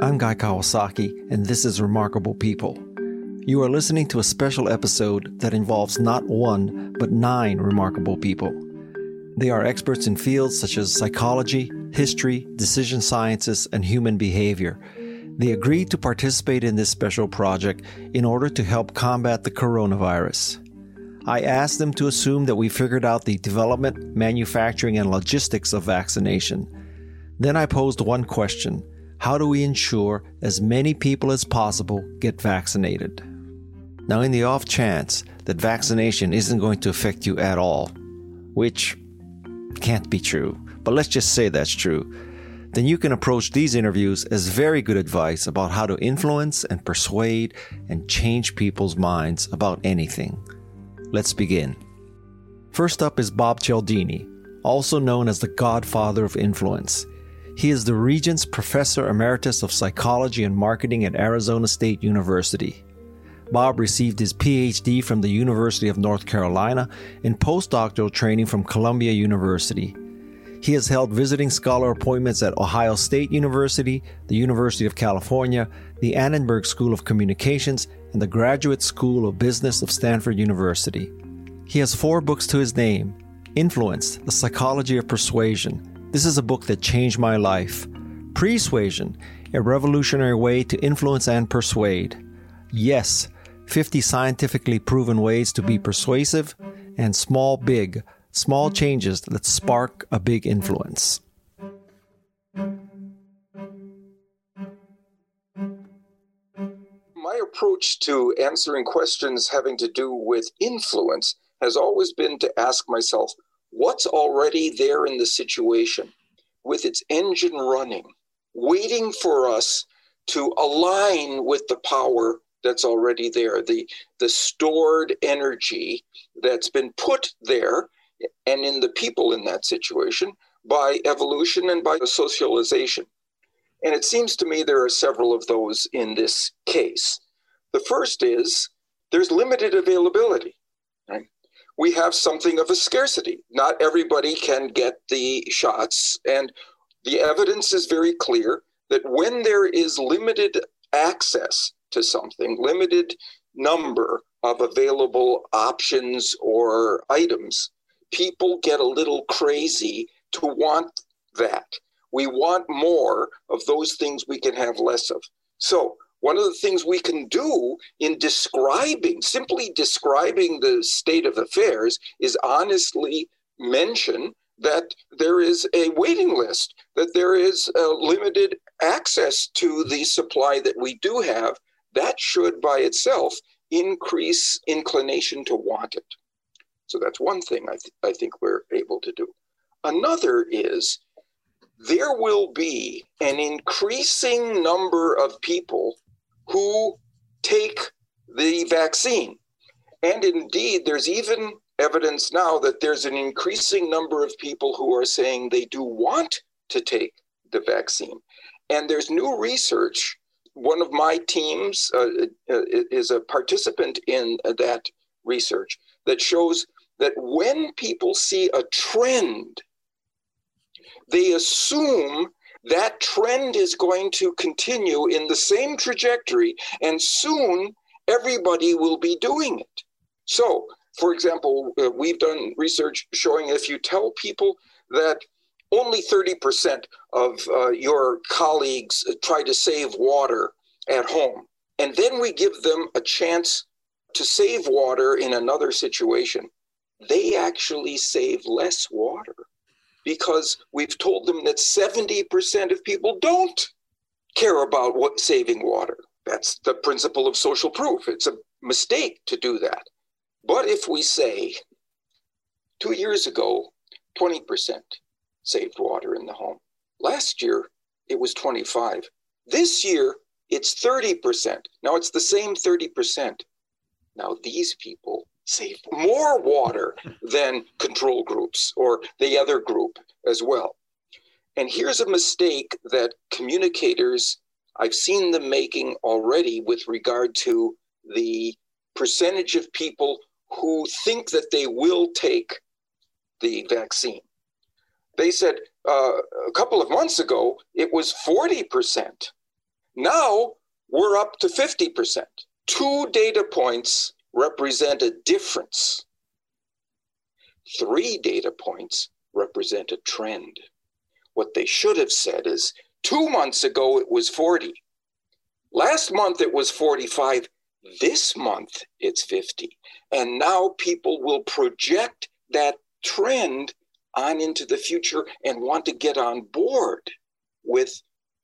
I'm Guy Kawasaki, and this is Remarkable People. You are listening to a special episode that involves not one, but nine remarkable people. They are experts in fields such as psychology, history, decision sciences, and human behavior. They agreed to participate in this special project in order to help combat the coronavirus. I asked them to assume that we figured out the development, manufacturing, and logistics of vaccination. Then I posed one question How do we ensure as many people as possible get vaccinated? Now, in the off chance that vaccination isn't going to affect you at all, which can't be true, but let's just say that's true, then you can approach these interviews as very good advice about how to influence and persuade and change people's minds about anything. Let's begin. First up is Bob Cialdini, also known as the godfather of influence. He is the Regents Professor Emeritus of Psychology and Marketing at Arizona State University. Bob received his PhD from the University of North Carolina and postdoctoral training from Columbia University. He has held visiting scholar appointments at Ohio State University, the University of California, the Annenberg School of Communications, and the Graduate School of Business of Stanford University. He has four books to his name Influence, The Psychology of Persuasion. This is a book that changed my life. Pre-Suasion, A Revolutionary Way to Influence and Persuade. Yes, 50 scientifically proven ways to be persuasive, and Small Big, small changes that spark a big influence. My approach to answering questions having to do with influence has always been to ask myself, what's already there in the situation with its engine running, waiting for us to align with the power that's already there, the, the stored energy that's been put there and in the people in that situation by evolution and by socialization. And it seems to me there are several of those in this case. The first is there's limited availability. Right? We have something of a scarcity. Not everybody can get the shots. And the evidence is very clear that when there is limited access to something, limited number of available options or items, people get a little crazy to want that. We want more of those things we can have less of. So, one of the things we can do in describing, simply describing the state of affairs, is honestly mention that there is a waiting list, that there is limited access to the supply that we do have. That should by itself increase inclination to want it. So that's one thing I, th- I think we're able to do. Another is there will be an increasing number of people who take the vaccine. And indeed, there's even evidence now that there's an increasing number of people who are saying they do want to take the vaccine. And there's new research. One of my teams uh, uh is a participant in that research that shows that when people see a trend, they assume that trend is going to continue in the same trajectory, and soon everybody will be doing it. So, for example, uh, we've done research showing if you tell people that only 30% of uh, your colleagues try to save water at home, and then we give them a chance to save water in another situation, they actually save less water because we've told them that 70% of people don't care about what saving water. That's the principle of social proof. It's a mistake to do that. But if we say two years ago, 20% saved water in the home. Last year, it was 25. This year, it's 30%. Now it's the same 30%. Now these people save more water than control groups or the other group as well. And here's a mistake that communicators, I've seen them making already with regard to the percentage of people who think that they will take the vaccine. They said uh, a couple of months ago it was 40%. Now we're up to 50%. Two data points represent a difference. Three data points represent a trend. What they should have said is two months ago it was 40. Last month it was 45. This month it's 50. And now people will project that trend on into the future and want to get on board with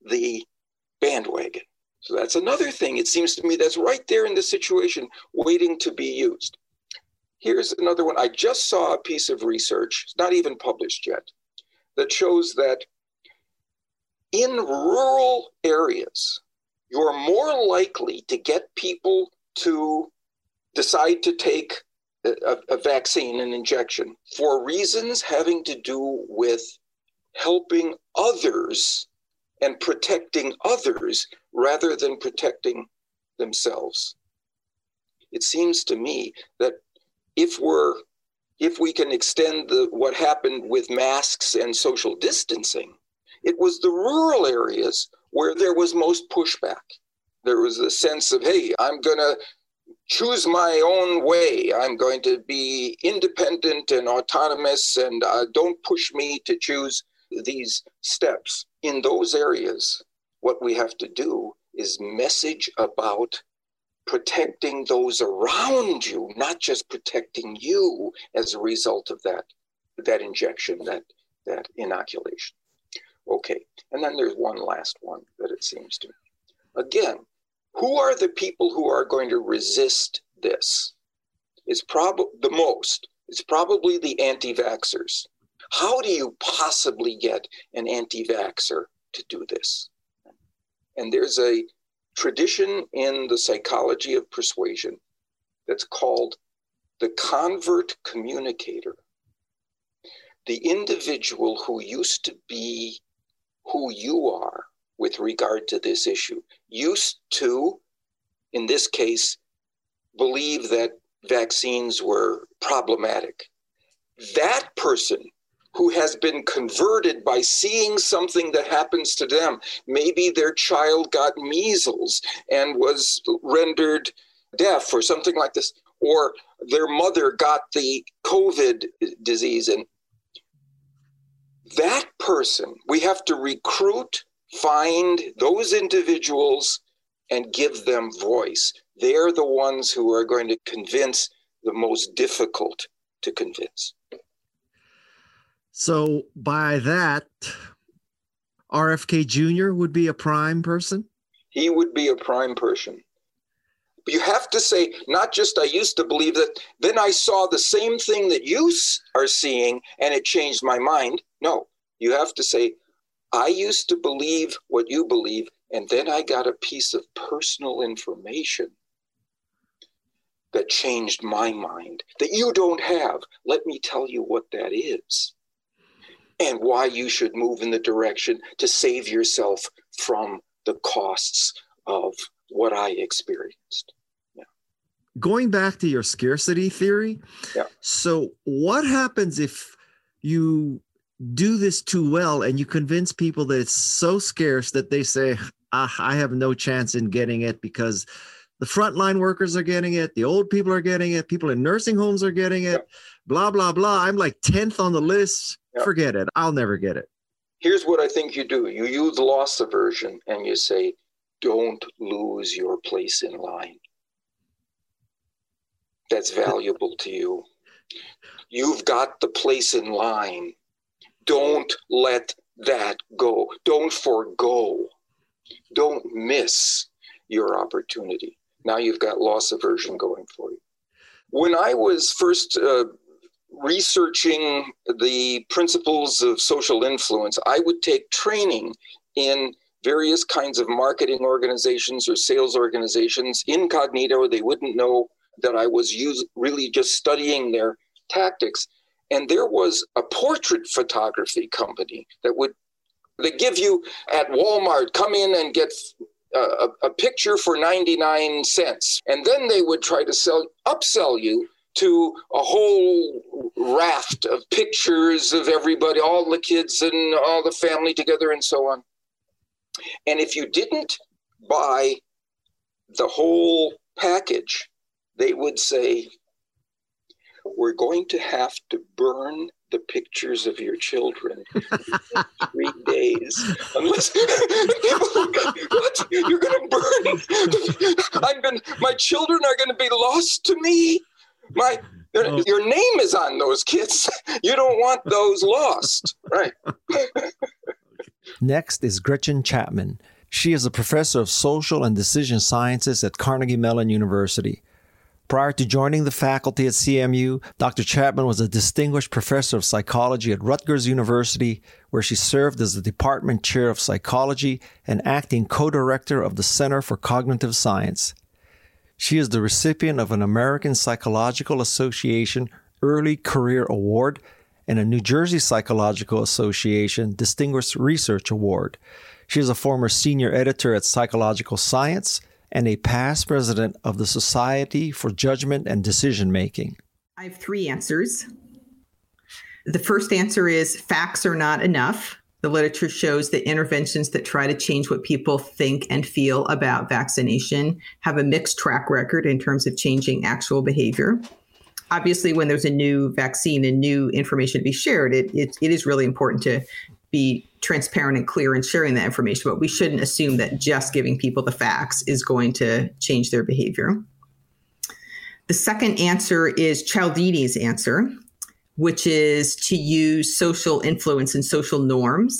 the bandwagon. So that's another thing. It seems to me that's right there in the situation waiting to be used. Here's another one. I just saw a piece of research, it's not even published yet, that shows that in rural areas, you're more likely to get people to decide to take a, a, vaccine, an injection, for reasons having to do with helping others and protecting others rather than protecting themselves. It seems to me that if we're if we can extend the what happened with masks and social distancing, it was the rural areas where there was most pushback. There was a sense of, hey, I'm going to choose my own way. I'm going to be independent and autonomous, and uh, don't push me to choose these steps. In those areas, what we have to do is message about protecting those around you, not just protecting you as a result of that, that injection, that, that inoculation. Okay, and then there's one last one that it seems to me. Again, who are the people who are going to resist this? It's probably the most. It's probably the anti-vaxxers. How do you possibly get an anti-vaxxer to do this? And there's a tradition in the psychology of persuasion that's called the convert communicator. The individual who used to be who you are with regard to this issue used to, in this case, believe that vaccines were problematic. That person who has been converted by seeing something that happens to them. Maybe their child got measles and was rendered deaf or something like this, or their mother got the COVID disease. And that person, we have to recruit, find those individuals, and give them voice. They're the ones who are going to convince the most difficult to convince. So by that, RFK Jr. would be a prime person? He would be a prime person. You have to say, not just I used to believe that, then I saw the same thing that you are seeing and it changed my mind. No, you have to say, I used to believe what you believe, and then I got a piece of personal information that changed my mind that you don't have. Let me tell you what that is and why you should move in the direction to save yourself from the costs of what I experienced. Yeah. Going back to your scarcity theory. Yeah. So, what happens if you do this too well and you convince people that it's so scarce that they say, ah, I have no chance in getting it because the frontline workers are getting it, the old people are getting it, people in nursing homes are getting it, yeah. blah, blah, blah. I'm like 10th on the list Yep. Forget it. I'll never get it. Here's what I think you do you use loss aversion and you say, don't lose your place in line. That's valuable to you. You've got the place in line. Don't let that go. Don't forego. Don't miss your opportunity. Now you've got loss aversion going for you. When I was first uh, researching the principles of social influence, I would take training in various kinds of marketing organizations or sales organizations incognito. They wouldn't know that I was use, really just studying their tactics. And there was a portrait photography company that would they give you at Walmart, come in and get uh, a, a, picture for 99 cents. And then they would try to sell upsell you to a whole raft of pictures of everybody, all the kids and all the family together and so on. And if you didn't buy the whole package, they would say, We're going to have to burn the pictures of your children three days. Unless what? You're going to burn? I'm going. My children are going to be lost to me. My oh. your name is on those kids. You don't want those lost, right? Next is Gretchen Chapman. She is a professor of social and decision sciences at Carnegie Mellon University. Prior to joining the faculty at CMU, Dr. Chapman was a distinguished professor of psychology at Rutgers University, where she served as the department chair of psychology and acting co director of the Center for Cognitive Science. She is the recipient of an American Psychological Association Early Career Award and a New Jersey Psychological Association Distinguished Research Award. She is a former senior editor at Psychological Science and a past president of the Society for Judgment and Decision Making. I have three answers. The first answer is facts are not enough. The literature shows that interventions that try to change what people think and feel about vaccination have a mixed track record in terms of changing actual behavior. Obviously, when there's a new vaccine and new information to be shared, it, it, it is really important to be transparent and clear in sharing that information, but we shouldn't assume that just giving people the facts is going to change their behavior. The second answer is Cialdini's answer, which is to use social influence and social norms.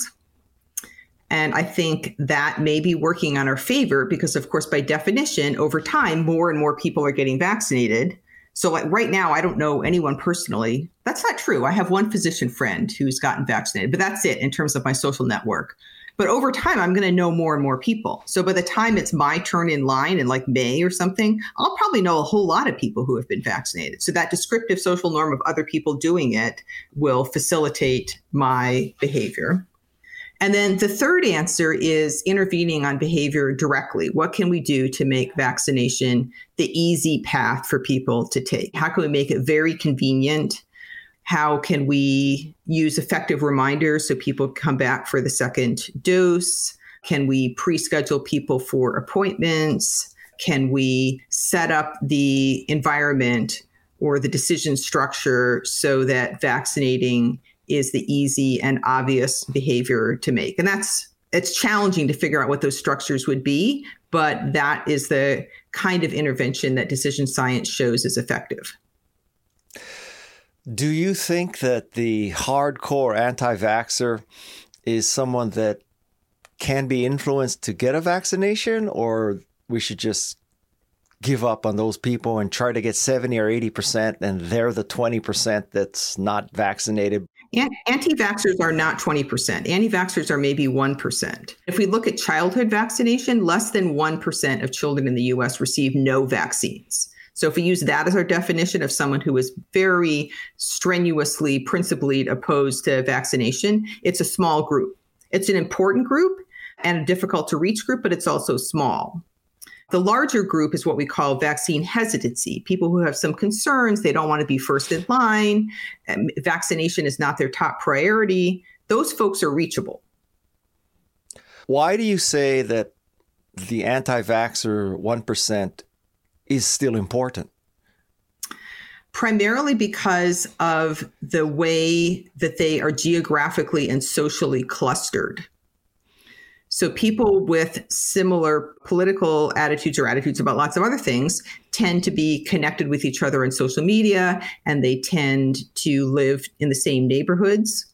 And I think that may be working on our favor because, of course, by definition, over time, more and more people are getting vaccinated. So, like right now, I don't know anyone personally. That's not true. I have one physician friend who's gotten vaccinated, but that's it in terms of my social network. But over time, I'm going to know more and more people. So by the time it's my turn in line in like May or something, I'll probably know a whole lot of people who have been vaccinated. So that descriptive social norm of other people doing it will facilitate my behavior. And then the third answer is intervening on behavior directly. What can we do to make vaccination the easy path for people to take? How can we make it very convenient? How can we use effective reminders so people come back for the second dose? Can we pre schedule people for appointments? Can we set up the environment or the decision structure so that vaccinating is the easy and obvious behavior to make. And that's it's challenging to figure out what those structures would be, but that is the kind of intervention that decision science shows is effective. Do you think that the hardcore anti vaxxer is someone that can be influenced to get a vaccination, or we should just give up on those people and try to get 70 or 80% and they're the 20% that's not vaccinated Anti vaxxers are not 20%. Anti vaxxers are maybe 1%. If we look at childhood vaccination, less than 1% of children in the US receive no vaccines. So if we use that as our definition of someone who is very strenuously, principally opposed to vaccination, it's a small group. It's an important group and a difficult to reach group, but it's also small. The larger group is what we call vaccine hesitancy people who have some concerns, they don't want to be first in line, vaccination is not their top priority. Those folks are reachable. Why do you say that the anti vaxxer 1% is still important? Primarily because of the way that they are geographically and socially clustered. So people with similar political attitudes or attitudes about lots of other things tend to be connected with each other in social media and they tend to live in the same neighborhoods.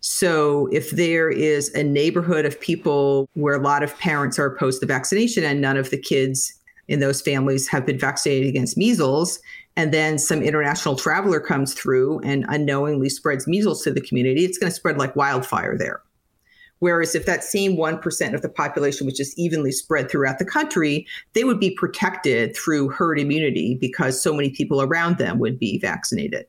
So if there is a neighborhood of people where a lot of parents are opposed to vaccination and none of the kids in those families have been vaccinated against measles, and then some international traveler comes through and unknowingly spreads measles to the community, it's going to spread like wildfire there. Whereas if that same 1% of the population was just evenly spread throughout the country, they would be protected through herd immunity because so many people around them would be vaccinated.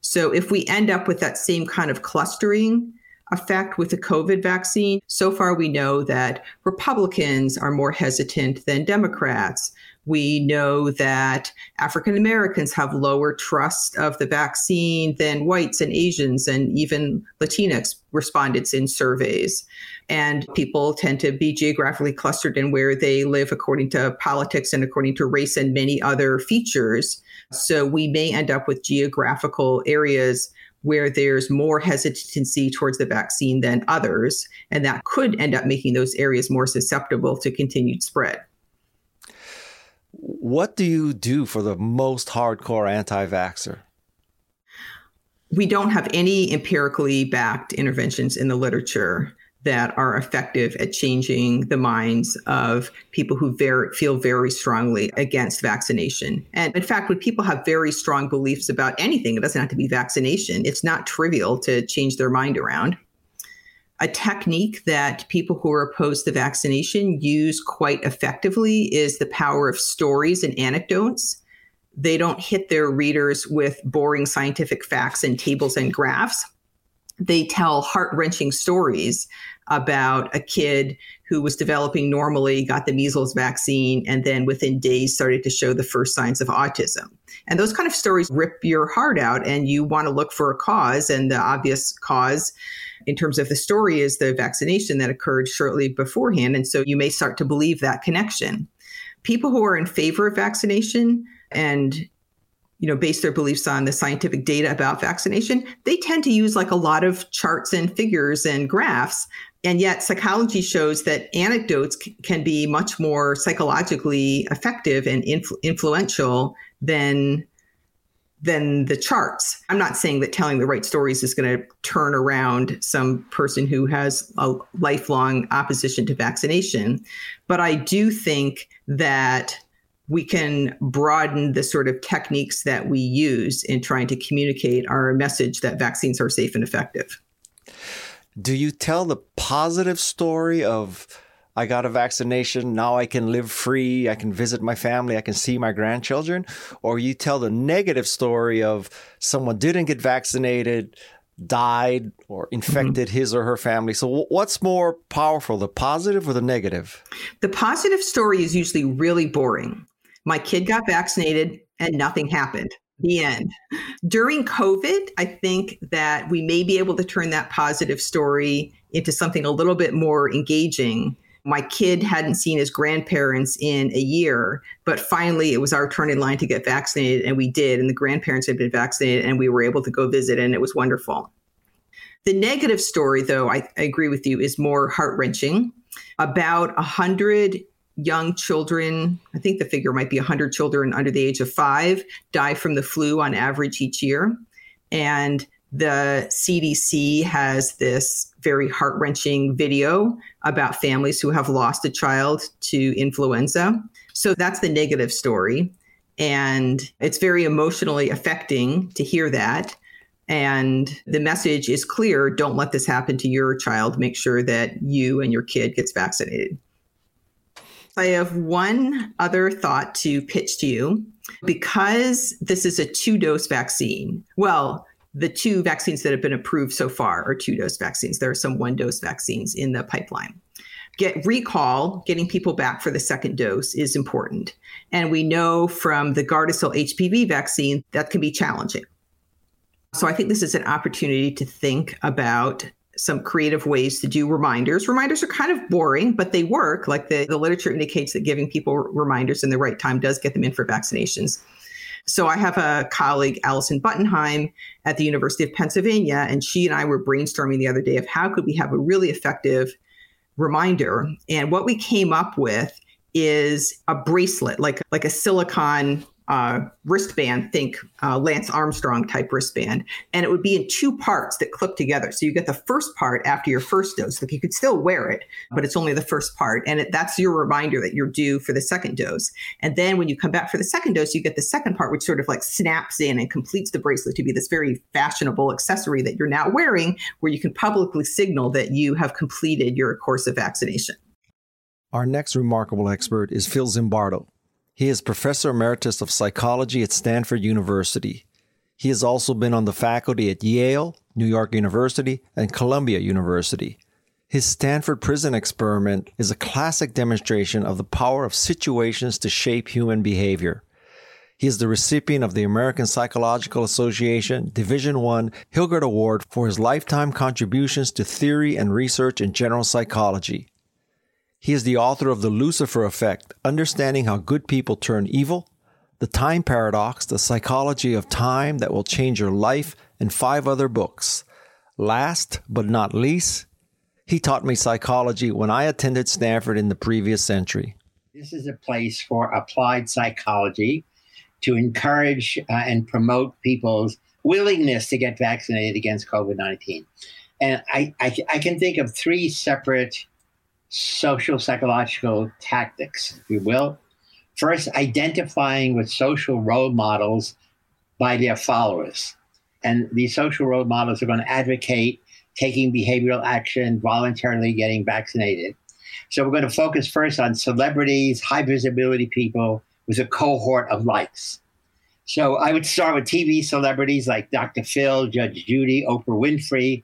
So if we end up with that same kind of clustering, effect with the COVID vaccine. So far, we know that Republicans are more hesitant than Democrats. We know that African Americans have lower trust of the vaccine than whites and Asians and even Latinx respondents in surveys. And people tend to be geographically clustered in where they live according to politics and according to race and many other features. So we may end up with geographical areas where there's more hesitancy towards the vaccine than others. And that could end up making those areas more susceptible to continued spread. What do you do for the most hardcore anti vaxxer? We don't have any empirically backed interventions in the literature that are effective at changing the minds of people who very, feel very strongly against vaccination. And in fact, when people have very strong beliefs about anything, it doesn't have to be vaccination, it's not trivial to change their mind around. A technique that people who are opposed to vaccination use quite effectively is the power of stories and anecdotes. They don't hit their readers with boring scientific facts and tables and graphs. They tell heart wrenching stories about a kid who was developing normally, got the measles vaccine, and then within days started to show the first signs of autism. And those kind of stories rip your heart out, and you want to look for a cause. And the obvious cause in terms of the story is the vaccination that occurred shortly beforehand. And so you may start to believe that connection. People who are in favor of vaccination and you know base their beliefs on the scientific data about vaccination they tend to use like a lot of charts and figures and graphs and yet, psychology shows that anecdotes c- can be much more psychologically effective and influ- influential than than the charts. I'm not saying that telling the right stories is going to turn around some person who has a lifelong opposition to vaccination, but I do think that we can broaden the sort of techniques that we use in trying to communicate our message that vaccines are safe and effective do you tell the positive story of I got a vaccination, now I can live free, I can visit my family, I can see my grandchildren, or you tell the negative story of someone didn't get vaccinated, died or infected mm-hmm. his or her family. So what's more powerful, the positive or the negative? The positive story is usually really boring. My kid got vaccinated and nothing happened the end. During COVID, I think that we may be able to turn that positive story into something a little bit more engaging. My kid hadn't seen his grandparents in a year, but finally it was our turn in line to get vaccinated, and we did. And the grandparents had been vaccinated, and we were able to go visit, and it was wonderful. The negative story, though, I, I agree with you, is more heart wrenching. About 100 young children, I think the figure might be 100 children under the age of five, die from the flu on average each year. And the CDC has this very heart wrenching video about families who have lost a child to influenza. So that's the negative story. And it's very emotionally affecting to hear that. And the message is clear don't let this happen to your child. Make sure that you and your kid gets vaccinated. I have one other thought to pitch to you. Because this is a two dose vaccine, well, the two vaccines that have been approved so far are two dose vaccines. There are some one dose vaccines in the pipeline. Get recall, getting people back for the second dose is important. And we know from the Gardasil HPV vaccine that can be challenging. So I think this is an opportunity to think about some creative ways to do reminders. Reminders are kind of boring, but they work. Like the, the literature indicates that giving people reminders in the right time does get them in for vaccinations. So I have a colleague, Allison Buttenheim, at the University of Pennsylvania, and she and I were brainstorming the other day of how could we have a really effective reminder. And what we came up with is a bracelet, like like a silicon uh, wristband, think uh, Lance Armstrong type wristband, and it would be in two parts that clip together. So you get the first part after your first dose. Like you could still wear it, but it's only the first part, and it, that's your reminder that you're due for the second dose. And then when you come back for the second dose, you get the second part, which sort of like snaps in and completes the bracelet to be this very fashionable accessory that you're now wearing, where you can publicly signal that you have completed your course of vaccination. Our next remarkable expert is Phil Zimbardo. He is Professor Emeritus of Psychology at Stanford University. He has also been on the faculty at Yale, New York University, and Columbia University. His Stanford prison experiment is a classic demonstration of the power of situations to shape human behavior. He is the recipient of the American Psychological Association Division I Hilgard Award for his lifetime contributions to theory and research in general psychology. He is the author of The Lucifer Effect Understanding How Good People Turn Evil, The Time Paradox, The Psychology of Time That Will Change Your Life, and five other books. Last but not least, he taught me psychology when I attended Stanford in the previous century. This is a place for applied psychology to encourage uh, and promote people's willingness to get vaccinated against COVID 19. And I, I, I, can think of three separate social psychological tactics, if you will. First, identifying with social role models by their followers. And these social role models are going to advocate taking behavioral action, voluntarily getting vaccinated. So we're going to focus first on celebrities, high visibility people with a cohort of likes. So I would start with TV celebrities like Dr. Phil, Judge Judy, Oprah Winfrey,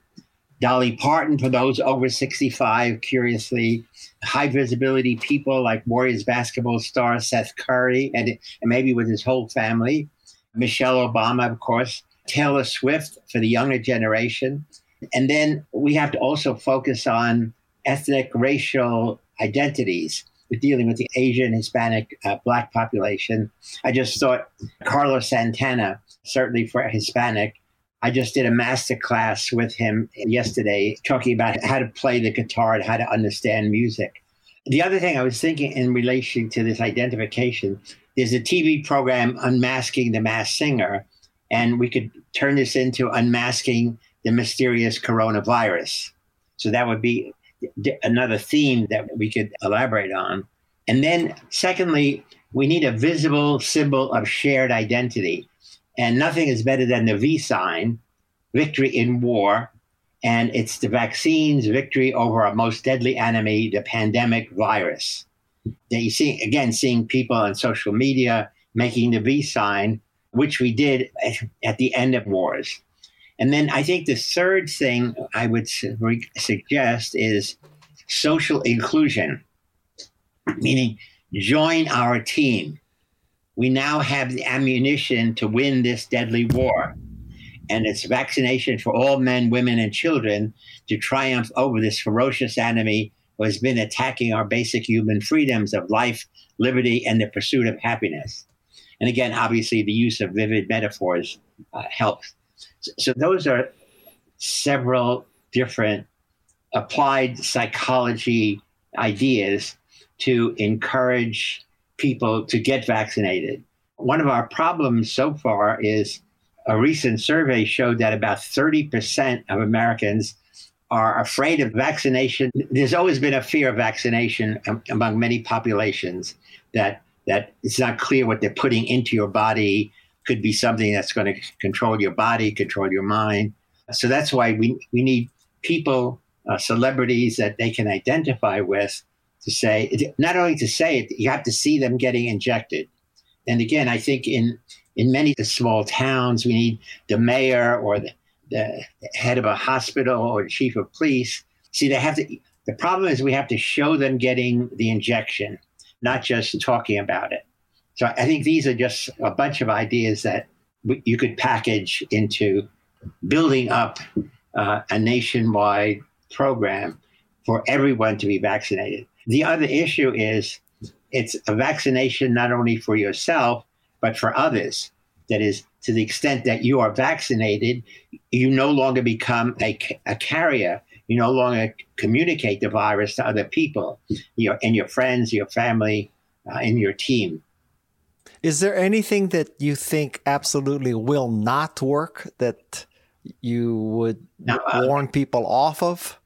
Dolly Parton for those over 65, curiously, high visibility people like Warriors basketball star Seth Curry, and, and maybe with his whole family, Michelle Obama, of course, Taylor Swift for the younger generation. And then we have to also focus on ethnic, racial identities. We're dealing with the Asian, Hispanic, uh, Black population. I just thought Carlos Santana, certainly for Hispanic, I just did a master class with him yesterday talking about how to play the guitar and how to understand music. The other thing I was thinking in relation to this identification is a TV program, Unmasking the Masked Singer, and we could turn this into Unmasking the Mysterious Coronavirus. So that would be another theme that we could elaborate on. And then, secondly, we need a visible symbol of shared identity. And nothing is better than the V sign, victory in war. And it's the vaccine's victory over our most deadly enemy, the pandemic virus. That you see, again, seeing people on social media making the V sign, which we did at the end of wars. And then I think the third thing I would su- suggest is social inclusion, meaning join our team we now have the ammunition to win this deadly war. And it's vaccination for all men, women, and children to triumph over this ferocious enemy who has been attacking our basic human freedoms of life, liberty, and the pursuit of happiness. And again, obviously, the use of vivid metaphors uh, helps. So, so those are several different applied psychology ideas to encourage people to get vaccinated. One of our problems so far is a recent survey showed that about 30% of Americans are afraid of vaccination. There's always been a fear of vaccination among many populations that that it's not clear what they're putting into your body could be something that's going to control your body, control your mind. So that's why we we need people, uh, celebrities that they can identify with to say not only to say it, you have to see them getting injected. And again, I think in in many small towns, we need the mayor or the, the head of a hospital or chief of police. See, they have to. The problem is we have to show them getting the injection, not just talking about it. So I think these are just a bunch of ideas that you could package into building up uh, a nationwide program for everyone to be vaccinated. The other issue is it's a vaccination not only for yourself, but for others. That is, to the extent that you are vaccinated, you no longer become a, a carrier. You no longer communicate the virus to other people, your, and your friends, your family, uh, and your team. Is there anything that you think absolutely will not work that you would now, uh, warn people off of?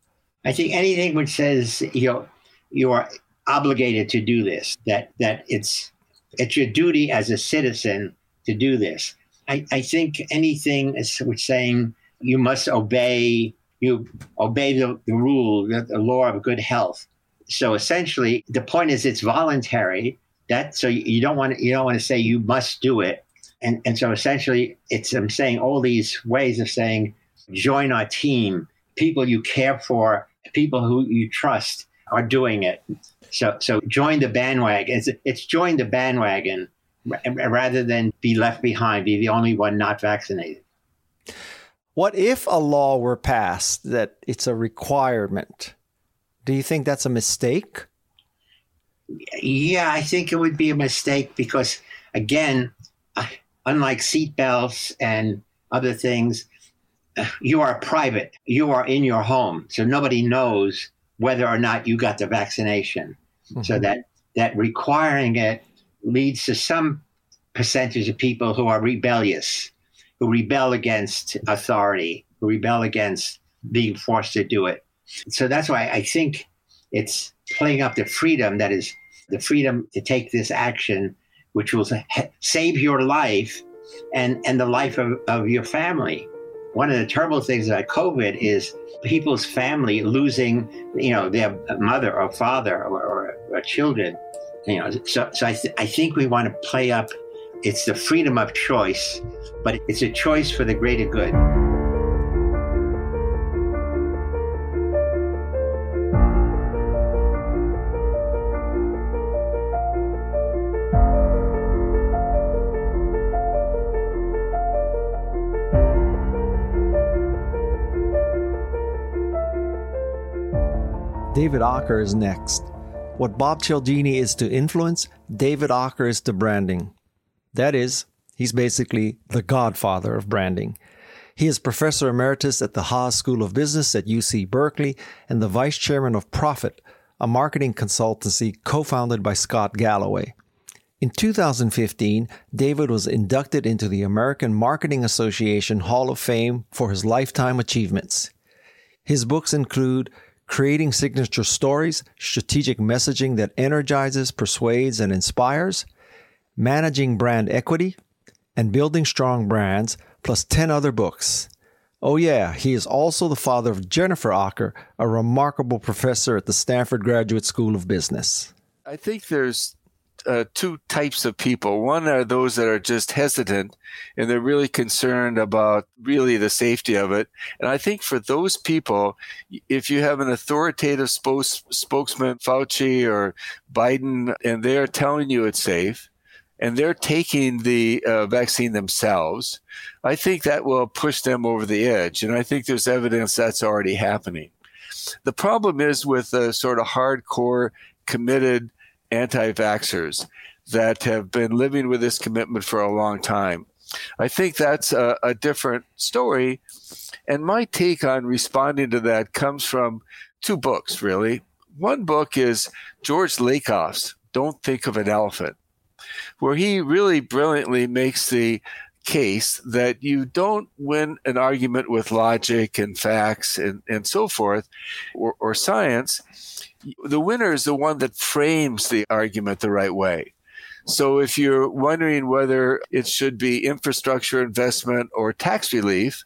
I think anything which says you know you are obligated to do this. That that it's it's your duty as a citizen to do this. I, I think anything is saying you must obey you obey the, the rule, the, the law of good health. So essentially, the point is it's voluntary. That so you don't want to, you don't want to say you must do it. And and so essentially, it's I'm saying all these ways of saying join our team. People you care for, people who you trust are doing it. So, so join the bandwagon. It's, it's join the bandwagon rather than be left behind, be the only one not vaccinated. What if a law were passed that it's a requirement? Do you think that's a mistake? Yeah, I think it would be a mistake because, again, uh, unlike seatbelts and other things, uh, you are private. You are in your home, so nobody knows whether or not you got the vaccination. Mm-hmm. So that that requiring it leads to some percentage of people who are rebellious, who rebel against authority, who rebel against being forced to do it. So that's why I think it's playing up the freedom that is the freedom to take this action, which will save your life and, and the life of, of your family. One of the terrible things about COVID is people's family losing, you know, their mother or father or, or, or children. You know, so, so I, th- I think we want to play up it's the freedom of choice, but it's a choice for the greater good. David Aaker is next. What Bob Cialdini is to influence, David Aaker is to branding. That is, he's basically the godfather of branding. He is professor emeritus at the Haas School of Business at UC Berkeley and the vice chairman of Prophet, a marketing consultancy co founded by Scott Galloway. In 2015, David was inducted into the American Marketing Association Hall of Fame for his lifetime achievements. His books include creating signature stories, strategic messaging that energizes, persuades, and inspires, managing brand equity, and building strong brands, plus 10 other books. Oh, yeah, he is also the father of Jennifer Aaker, a remarkable professor at the Stanford Graduate School of Business. I think there's uh, two types of people. One are those that are just hesitant and they're really concerned about really the safety of it. And I think for those people, if you have an authoritative spokes, spokesman, Fauci or Biden, and they're telling you it's safe, and they're taking the uh, vaccine themselves, I think that will push them over the edge. And I think there's evidence that's already happening. The problem is with the sort of hardcore, committed anti vaxxers that have been living with this commitment for a long time. I think that's a, a, different story. And my take on responding to that comes from two books, really. One book is George Lakoff's Don't Think of an Elephant, where he really brilliantly makes the case that you don't win an argument with logic and facts and, and so forth or, or science the winner is the one that frames the argument the right way. So if you're wondering whether it should be infrastructure investment or tax relief,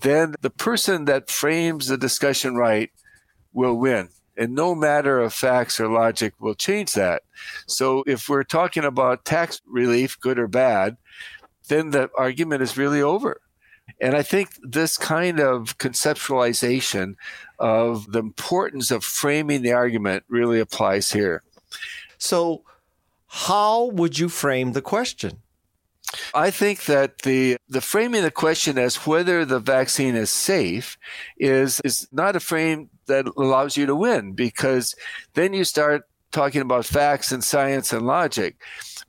then the person that frames the discussion right will win. And no matter of facts or logic will change that. So if we're talking about tax relief, good or bad, then the argument is really over. And I think this kind of conceptualization of the importance of framing the argument really applies here. So, how would you frame the question? I think that the the framing the question as whether the vaccine is safe is is not a frame that allows you to win because then you start talking about facts and science and logic.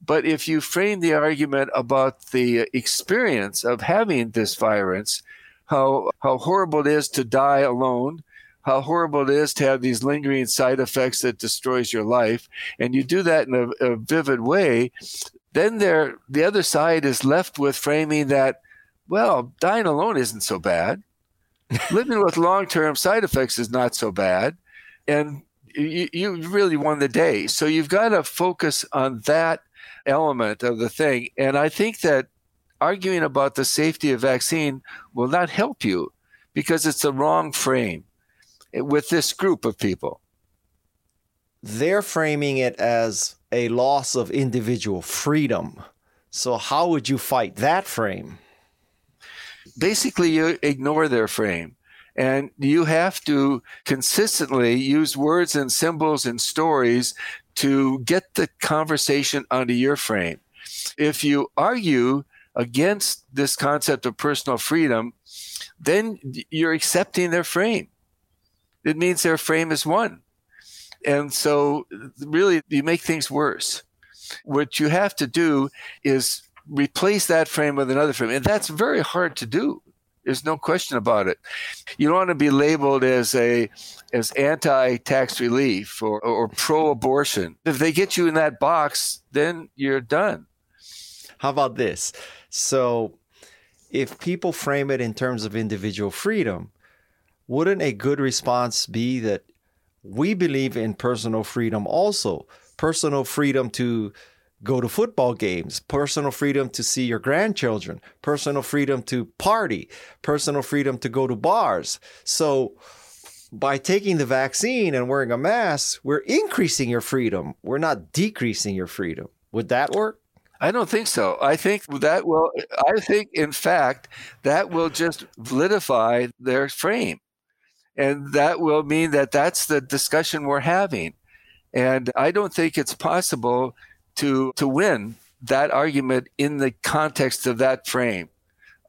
But if you frame the argument about the experience of having this virus, how how horrible it is to die alone, how horrible it is to have these lingering side effects that destroys your life, and you do that in a, a vivid way, then there the other side is left with framing that, well, dying alone isn't so bad. Living with long-term side effects is not so bad, and you, you really won the day. So you've got to focus on that element of the thing, and I think that arguing about the safety of vaccine will not help you because it's the wrong frame with this group of people? They're framing it as a loss of individual freedom. So, how would you fight that frame? basically you ignore their frame. And you have to consistently use words and symbols and stories to get the conversation onto your frame. If you argue against this concept of personal freedom, then you're accepting their frame. It means their frame is one. And so, really, you make things worse. What you have to do is replace that frame with another frame. And that's very hard to do. There's no question about it. You don't want to be labeled as a as anti-tax relief or, or pro-abortion. If they get you in that box, then you're done. How about this? So, if people frame it in terms of individual freedom, wouldn't a good response be that we believe in personal freedom also? Personal freedom to go to football games, personal freedom to see your grandchildren, personal freedom to party, personal freedom to go to bars. So, by taking the vaccine and wearing a mask, we're increasing your freedom. We're not decreasing your freedom. Would that work? I don't think so. I think that will, I think, in fact, that will just validify their frame. And that will mean that that's the discussion we're having. And I don't think it's possible to, to win that argument in the context of that frame.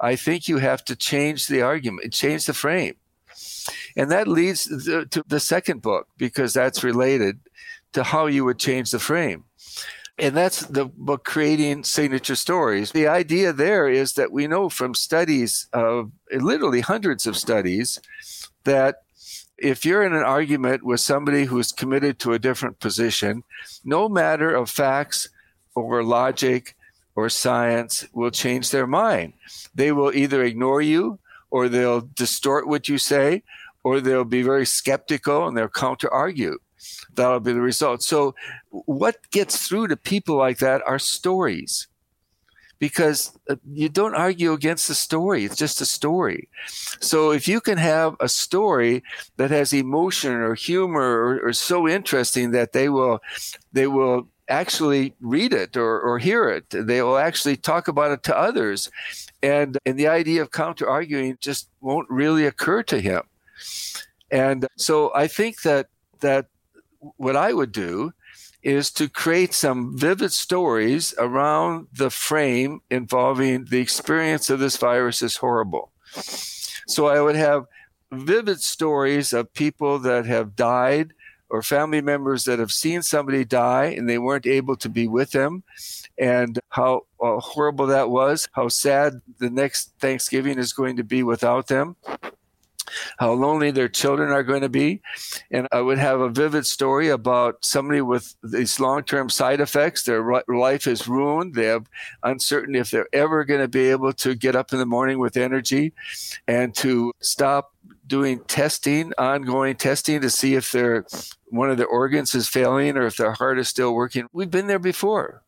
I think you have to change the argument, change the frame. And that leads to the second book because that's related to how you would change the frame and that's the book creating signature stories the idea there is that we know from studies of literally hundreds of studies that if you're in an argument with somebody who's committed to a different position no matter of facts or logic or science will change their mind. They will either ignore you or they'll distort what you say or they'll be very skeptical and they'll counter argue that'll be the result. So, what gets through to people like that are stories because uh, you don't argue against the story. It's just a story. So if you can have a story that has emotion or humor or, or so interesting that they will, they will actually read it or, or hear it. They will actually talk about it to others. And, and the idea of counter arguing just won't really occur to him. And so I think that, that what I would do is to create some vivid stories around the frame involving the experience of this virus is horrible. So I would have vivid stories of people that have died or family members that have seen somebody die and they weren't able to be with them and how uh, horrible that was, how sad the next Thanksgiving is going to be without them how lonely their children are going to be. And I would have a vivid story about somebody with these long term side effects. Their life is ruined. They have uncertainty if they're ever going to be able to get up in the morning with energy and to stop doing testing, ongoing testing to see if their one of their organs is failing or if their heart is still working. We've been there before.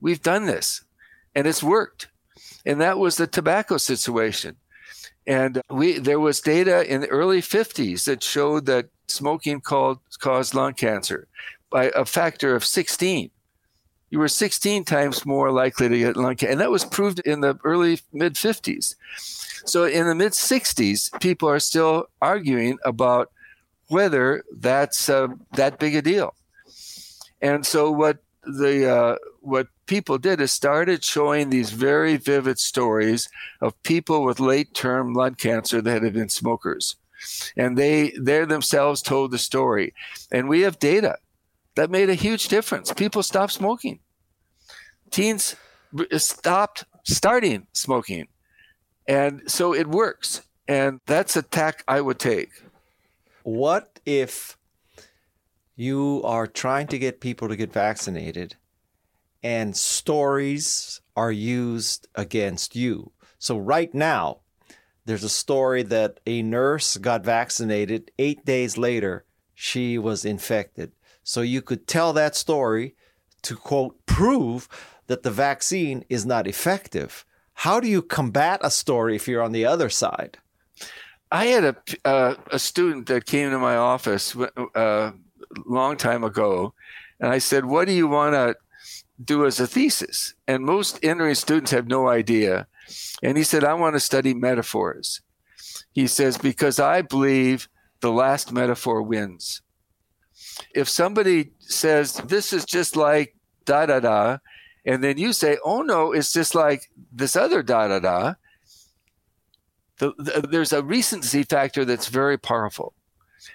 We've done this and it's worked. And that was the tobacco situation. And we there was data in the early 50s that showed that smoking called, caused lung cancer by a factor of 16. You were 16 times more likely to get lung cancer. And that was proved in the early mid 50s. So in the mid 60s, people are still arguing about whether that's uh, that big a deal. And so what the uh, what people did is started showing these very vivid stories of people with late term lung cancer that had been smokers. And they they themselves told the story. And we have data that made a huge difference. People stopped smoking. Teens stopped starting smoking. And so it works. And that's a tack I would take. What if you are trying to get people to get vaccinated and stories are used against you. So, right now, there's a story that a nurse got vaccinated. Eight days later, she was infected. So, you could tell that story to quote, prove that the vaccine is not effective. How do you combat a story if you're on the other side? I had a, uh, a student that came to my office a uh, long time ago, and I said, What do you want to do as a thesis. And most entering students have no idea. And he said, I want to study metaphors. He says, because I believe the last metaphor wins. If somebody says, this is just like da da da, and then you say, oh no, it's just like this other da da da, the, the, there's a recency factor that's very powerful.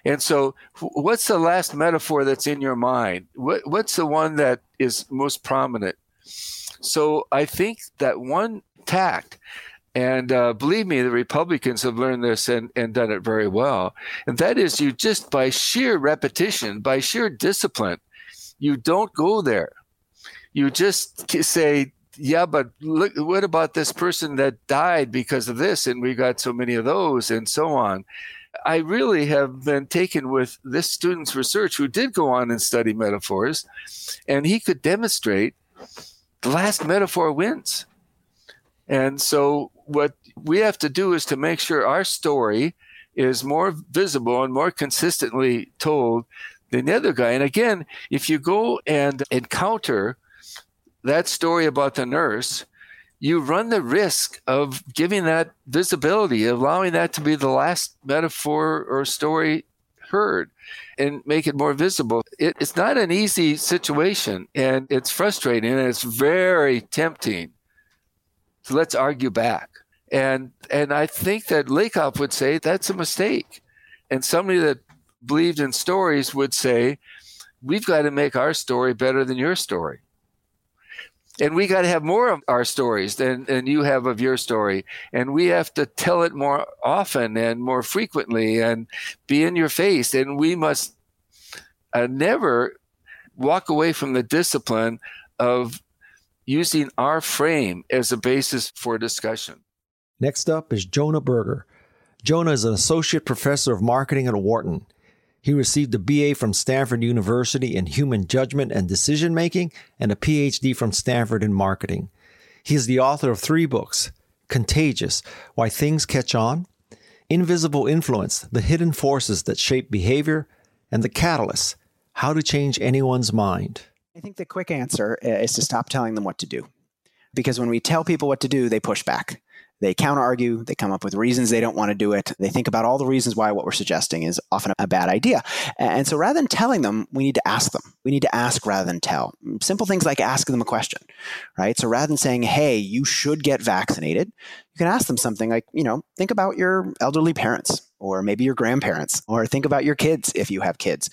And so, what's the last metaphor that's in your mind? What, what's the one that is most prominent? So, I think that one tact, and uh, believe me, the Republicans have learned this and, and done it very well. And that is, you just by sheer repetition, by sheer discipline, you don't go there. You just say, yeah, but look, what about this person that died because of this? And we got so many of those and so on. I really have been taken with this student's research who did go on and study metaphors, and he could demonstrate the last metaphor wins. And so, what we have to do is to make sure our story is more visible and more consistently told than the other guy. And again, if you go and encounter that story about the nurse, you run the risk of giving that visibility, allowing that to be the last metaphor or story heard and make it more visible. It, it's not an easy situation and it's frustrating and it's very tempting. So let's argue back. And and I think that Lakoff would say that's a mistake. And somebody that believed in stories would say, we've got to make our story better than your story and we got to have more of our stories than, than you have of your story. And we have to tell it more often and more frequently and be in your face. And we must uh, never walk away from the discipline of using our frame as a basis for discussion. Next up is jonah berger. Jonah is an associate professor of marketing at wharton he received a BA from Stanford University in Human Judgment and Decision Making and a PhD from Stanford in Marketing. He is the author of three books Contagious Why Things Catch On, Invisible Influence The Hidden Forces That Shape Behavior, and The Catalyst How to Change Anyone's Mind. I think the quick answer eh, is to stop telling them what to do. Because when we tell people what to do, they push back. They counter argue, they come up with reasons they don't want to do it. They think about all the reasons why what we're suggesting is often a bad idea. And so rather than telling them, we need to ask them. We need to ask rather than tell. Simple things like asking them a question, right? So rather than saying, hey, you should get vaccinated, you can ask them something like, you know, think about your elderly parents or maybe your grandparents, or think about your kids if you have kids.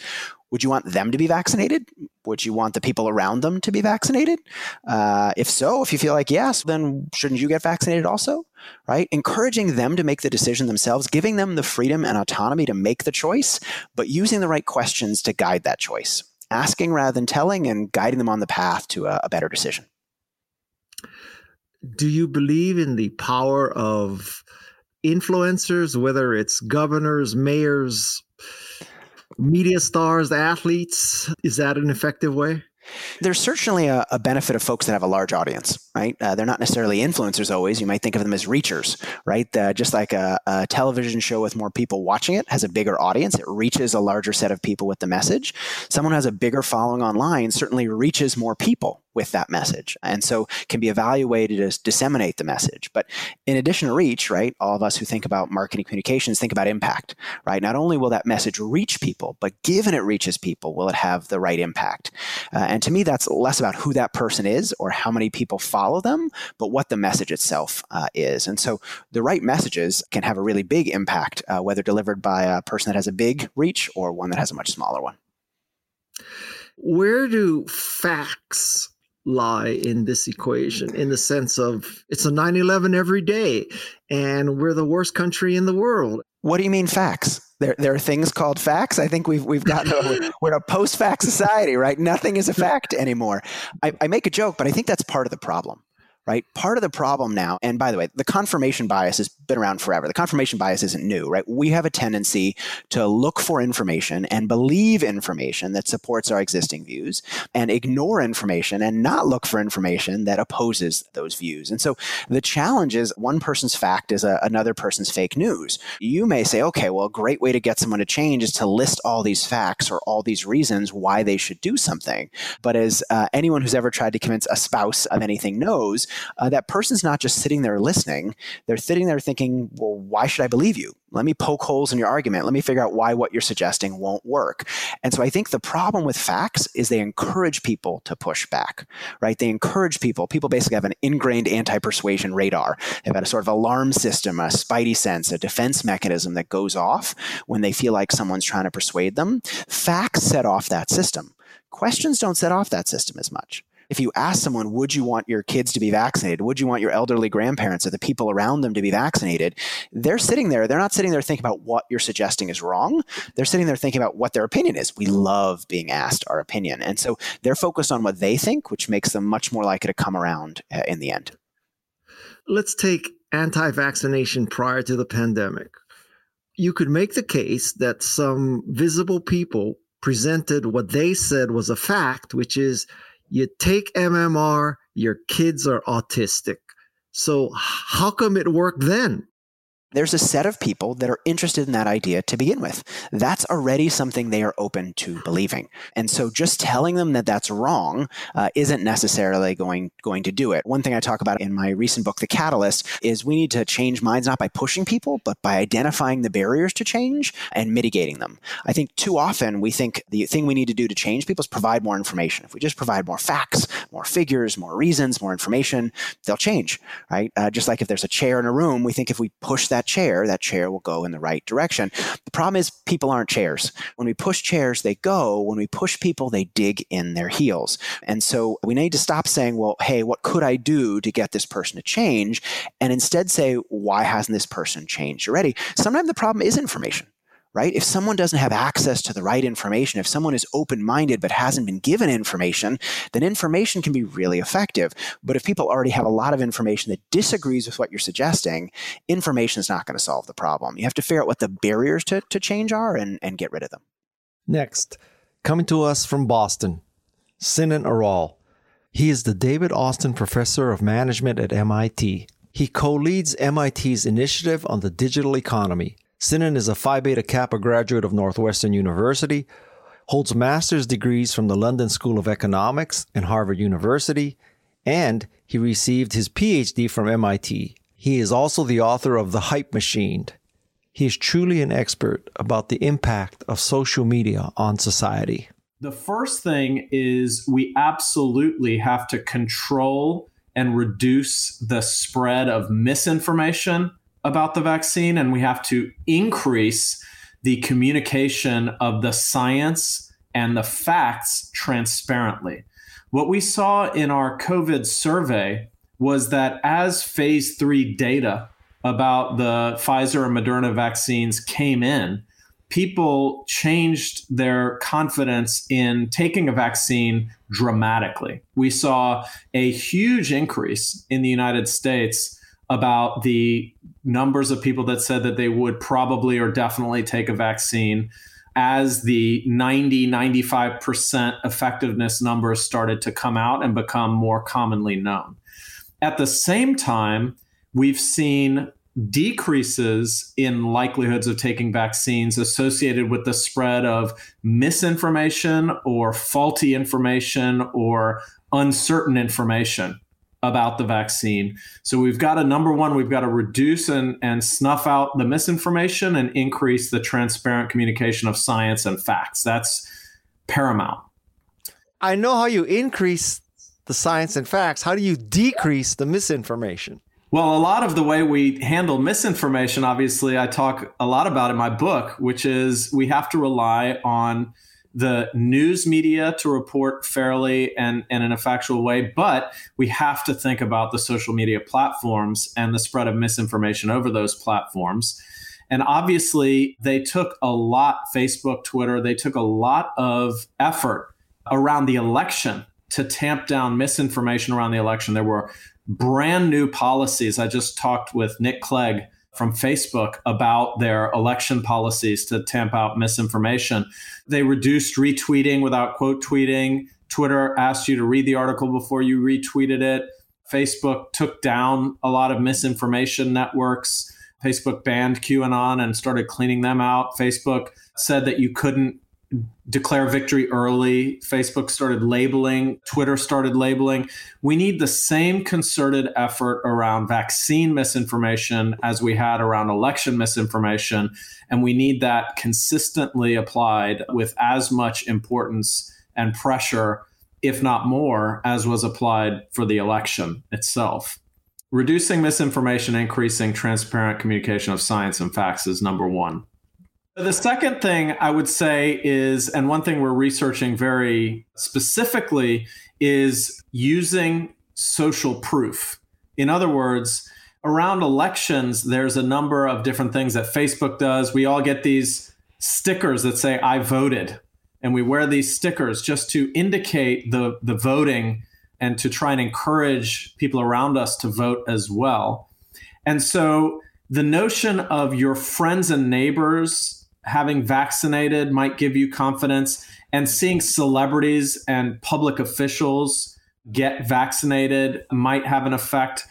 Would you want them to be vaccinated? Would you want the people around them to be vaccinated? Uh, if so, if you feel like yes, then shouldn't you get vaccinated also? Right? Encouraging them to make the decision themselves, giving them the freedom and autonomy to make the choice, but using the right questions to guide that choice. Asking rather than telling and guiding them on the path to a, a better decision. Do you believe in the power of influencers, whether it's governors, mayors, media stars, athletes? Is that an effective way? There's certainly a, a, benefit of folks that have a large audience, right? Uh, they're not necessarily influencers always. You might think of them as reachers, right? Uh, just like a, a, television show with more people watching it has a bigger audience, it reaches a larger set of people with the message. Someone who has a bigger following online certainly reaches more people with that message. And so can be evaluated to disseminate the message. But in addition to reach right all of us who think about marketing communications think about impact right? Not only will that message reach people but given it reaches people will it have the right impact? Uh, and to me that's less about who that person is or how many people follow them but what the message itself uh, is. And so the right messages can have a really big impact uh, whether delivered by a person that has a big reach or one that has a much smaller one. Where do facts lie in this equation in the sense of it's a 9-11 every day and we're the worst country in the world what do you mean facts there, there are things called facts. I think we've we've gotten a, we're a post fact society, right? Nothing is a fact anymore. I, I make a joke, but I think that's part of the problem right? Part of the problem now, and by the way, the confirmation bias has been around forever. The confirmation bias isn't new, right? We have a tendency to look for information and believe information that supports our existing views and ignore information and not look for information that opposes those views. And so the challenge is one person's fact is a, another person's fake news. You may say, okay, well, a great way to get someone to change is to list all these facts or all these reasons why they should do something. But as uh, anyone who's ever tried to convince a spouse of anything knows, uh, that person's not just sitting there listening, they're sitting there thinking, well, why should I believe you? Let me poke holes in your argument. Let me figure out why what you're suggesting won't work. And so I think the problem with facts is they encourage people to push back, right? They encourage people. People basically have an ingrained anti persuasion radar. They've got a sort of alarm system, a spidey sense, a defense mechanism that goes off when they feel like someone's trying to persuade them. Facts set off that system. Questions don't set off that system as much if you ask someone, would you want your kids to be vaccinated? Would you want your elderly grandparents or the people around them to be vaccinated? They're sitting there. They're not sitting there thinking about what you're suggesting is wrong. They're sitting there thinking about what their opinion is. We love being asked our opinion. And so they're focused on what they think, which makes them much more likely to come around uh, in the end. Let's take anti vaccination prior to the pandemic. You could make the case that some visible people presented what they said was a fact, which is you take MMR, your kids are autistic. So how come it worked then? There's a set of people that are interested in that idea to begin with. That's already something they are open to believing. And so just telling them that that's wrong uh, isn't necessarily going, going to do it. One thing I talk about in my recent book, The Catalyst, is we need to change minds not by pushing people, but by identifying the barriers to change and mitigating them. I think too often we think the thing we need to do to change people is provide more information. If we just provide more facts, more figures, more reasons, more information, they'll change, right? Uh, just like if there's a chair in a room, we think if we push that that chair, that chair will go in the right direction. The problem is people aren't chairs. When we push chairs, they go. When we push people, they dig in their heels. And so we need to stop saying, well, hey, what could I do to get this person to change? And instead say, why hasn't this person changed already? Sometimes the problem is information right? If someone doesn't have access to the right information, if someone is open minded but hasn't been given information, then information can be really effective. But if people already have a lot of information that disagrees with what you're suggesting, information is not going to solve the problem. You have to figure out what the barriers to, to change are and, and get rid of them. Next, coming to us from Boston, Sinan Aral. He is the David Austin Professor of Management at MIT. He co leads MIT's initiative on the digital economy Sinan is a Phi Beta Kappa graduate of Northwestern University, holds master's degrees from the London School of Economics and Harvard University, and he received his PhD from MIT. He is also the author of The Hype Machine. He is truly an expert about the impact of social media on society. The first thing is we absolutely have to control and reduce the spread of misinformation about the vaccine, and we have to increase the communication of the science and the facts transparently. What we saw in our COVID survey was that as phase three data about the Pfizer and Moderna vaccines came in, people changed their confidence in taking a vaccine dramatically. We saw a huge increase in the United States about the numbers of people that said that they would probably or definitely take a vaccine as the 90 95% effectiveness numbers started to come out and become more commonly known. At the same time we've seen decreases in likelihoods of taking vaccines associated with the spread of misinformation or faulty information or uncertain information about the vaccine. So we've got to number one, we've got to reduce and, and snuff out the misinformation and increase the transparent communication of science and facts. That's paramount. I know how you increase the science and facts. How do you decrease the misinformation? Well, a lot of the way we handle misinformation, obviously, I talk a lot about in my book, which is we have to rely on the news media to report fairly and, and in a factual way, but we have to think about the social media platforms and the spread of misinformation over those platforms. And obviously, they took a lot, Facebook, Twitter, they took a lot of effort around the election to tamp down misinformation around the election. There were brand new policies. I just talked with Nick Clegg from Facebook about their election policies to tamp out misinformation. They reduced retweeting without quote tweeting. Twitter asked you to read the article before you retweeted it. Facebook took down a lot of misinformation networks. Facebook banned QAnon and started cleaning them out. Facebook said that you couldn't declare victory early. Facebook started labeling, Twitter started labeling. We need the same concerted effort around vaccine misinformation as we had around election misinformation. And we need that consistently applied with as much importance and pressure, if not more, as was applied for the election itself. Reducing misinformation, increasing transparent communication of science and facts is number one. The second thing I would say is, and one thing we're researching very specifically, is using social proof. In other words, around elections, there's a number of different things that Facebook does. We all get these stickers that say, I voted. And we wear these stickers just to indicate the, the voting and to try and encourage people around us to vote as well. And so the notion of your friends and neighbors having vaccinated might give you confidence, and seeing celebrities and public officials get vaccinated might have an effect.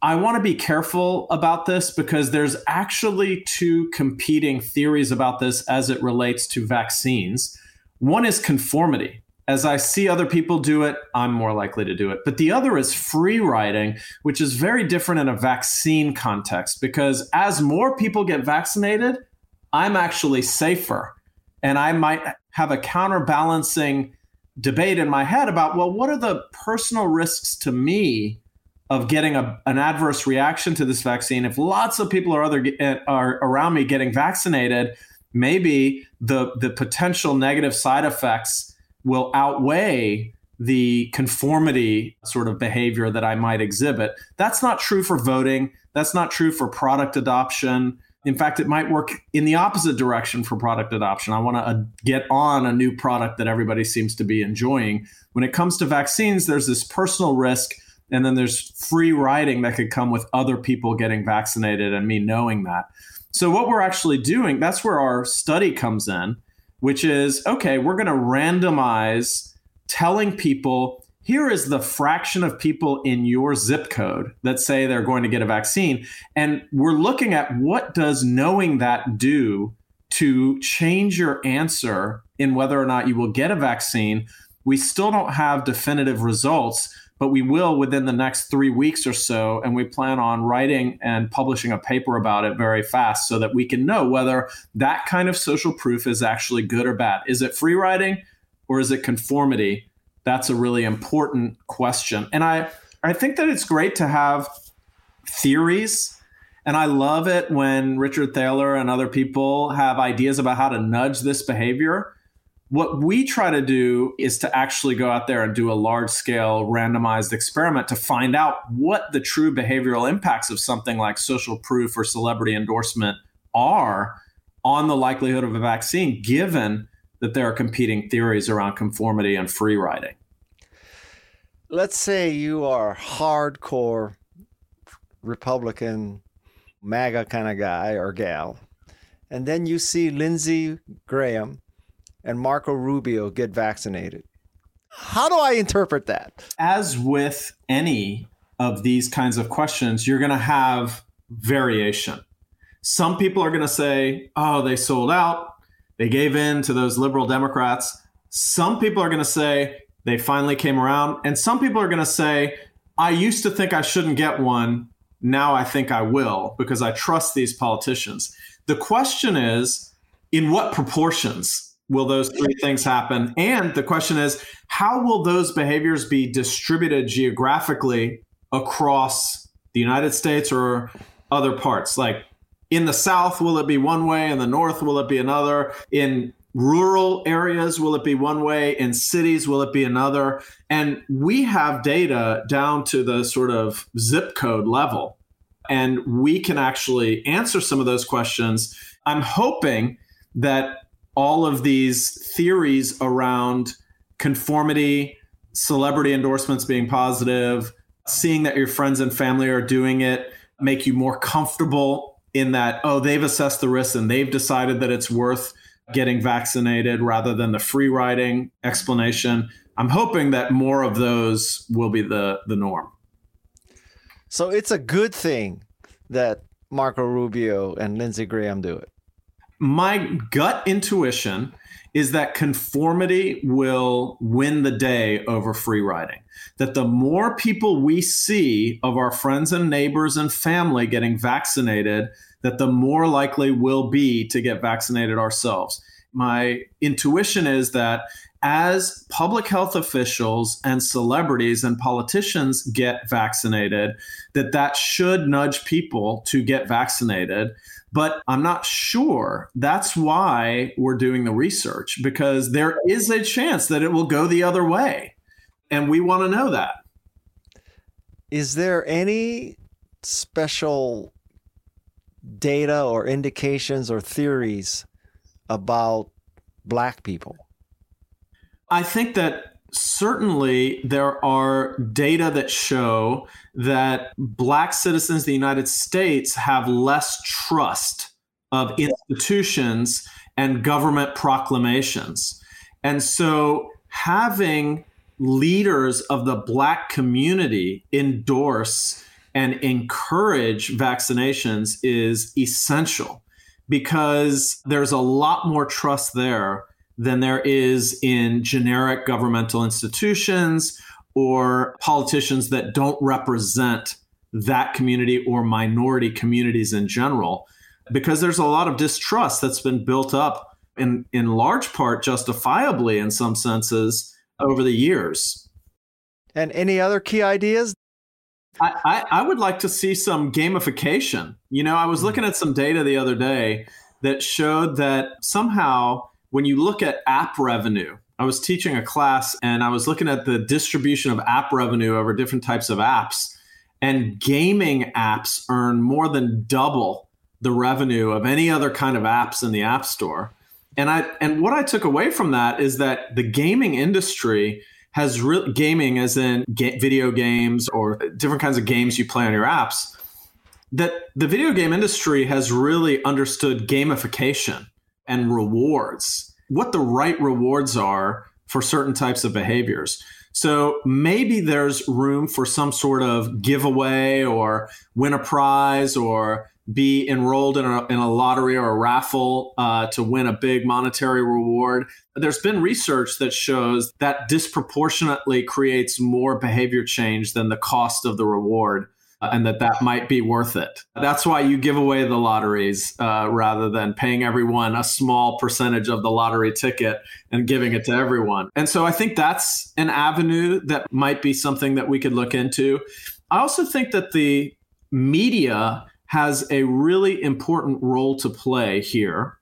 I want to be careful about this because there's actually two competing theories about this as it relates to vaccines. One is conformity. As I see other people do it, I'm more likely to do it. But the other is free riding, which is very different in a vaccine context because as more people get vaccinated, I'm actually safer. And I might have a counterbalancing debate in my head about, well, what are the personal risks to me of getting a, an adverse reaction to this vaccine? If lots of people are, other, eh, are around me getting vaccinated, maybe the, the potential negative side effects will outweigh the conformity sort of behavior that I might exhibit. That's not true for voting. That's not true for product adoption. In fact, it might work in the opposite direction for product adoption. I want to uh, get on a new product that everybody seems to be enjoying. When it comes to vaccines, there's this personal risk, and then there's free riding that could come with other people getting vaccinated and me knowing that. So, what we're actually doing, that's where our study comes in, which is okay, we're going to randomize telling people here is the fraction of people in your zip code that say they're going to get a vaccine and we're looking at what does knowing that do to change your answer in whether or not you will get a vaccine we still don't have definitive results but we will within the next three weeks or so. And we plan on writing and publishing a paper about it very fast so that we can know whether that kind of social proof is actually good or bad. Is it free riding or is it conformity? That's a really important question. And I, I think that it's great to have theories. And I love it when Richard Thaler and other people have ideas about how to nudge this behavior. What we try to do is to actually go out there and do a large scale randomized experiment to find out what the true behavioral impacts of something like social proof or celebrity endorsement are on the likelihood of a vaccine, given that there are competing theories around conformity and free riding. Let's say you are hardcore Republican, MAGA kind of guy or gal, and then you see Lindsey Graham and Marco Rubio get vaccinated. How do I interpret that? As with any of these kinds of questions, you're going to have variation. Some people are going to say, oh, they sold out they gave in to those liberal Democrats. Some people are going to say they finally came around. And some people are going to say, I used to think I shouldn't get one. Now I think I will because I trust these politicians. The question is, in what proportions will those three things happen? And the question is, how will those behaviors be distributed geographically across the United States or other parts? Like, in the south will it be one way? In the north will it be another? In rural areas will it be one way? In cities will it be another? And we have data down to the sort of zip code level and we can actually answer some of those questions. I'm hoping that all of these theories around conformity celebrity endorsements being positive seeing that your friends and family are doing it make you more comfortable in that, oh, they've assessed the risks and they've decided that it's worth getting vaccinated rather than the free riding explanation. I'm hoping that more of those will be the, the norm. So it's a good thing that Marco Rubio and Lindsey Graham do it. my gut intuition is that conformity will win the day over free riding. That the more people we see of our friends and neighbors and family getting vaccinated, that the more likely we'll be to get vaccinated ourselves. My intuition is that as public health officials and celebrities and politicians get vaccinated that that should nudge people to get vaccinated but i'm not sure that's why we're doing the research because there is a chance that it will go the other way. And we want to know that. Is there any special data or indications or theories about black people? I think that certainly there are data that show that black citizens of the United States have less trust of institutions and government proclamations. And so having leaders of the black community endorse and encourage vaccinations is essential because there's a lot more trust there than there is in generic governmental institutions or politicians that don't represent that community or minority communities in general because there's a lot of distrust that's been built up in in large part justifiably in some senses over the years. And any other key ideas? I, I, I would like to see some gamification. You know i was hmm. looking at some data the other day that showed that somehow when you look at app revenue, I was teaching a class and I was looking at the distribution of app revenue over different types of apps. And gaming apps earn more than double the revenue of any other kind of apps in the App Store. And I and what I took away from that is that the gaming industry has real gaming as in ga- video games or different kinds of games you play on your apps that the video game industry has really understood gamification and rewards, what the right rewards are for certain types of behaviors. So maybe there's room for some sort of giveaway or win a prize or be enrolled in a, in a lottery or a raffle uh, to win a big monetary reward. There's been research that shows that disproportionately creates more behavior change than the cost of the reward and that that might be worth it. That's why you give away the lotteries uh, rather than paying everyone a small percentage of the lottery ticket and giving it to everyone. And so I think that's an avenue that might be something that we could look into. I also think that the media has a really important role to play here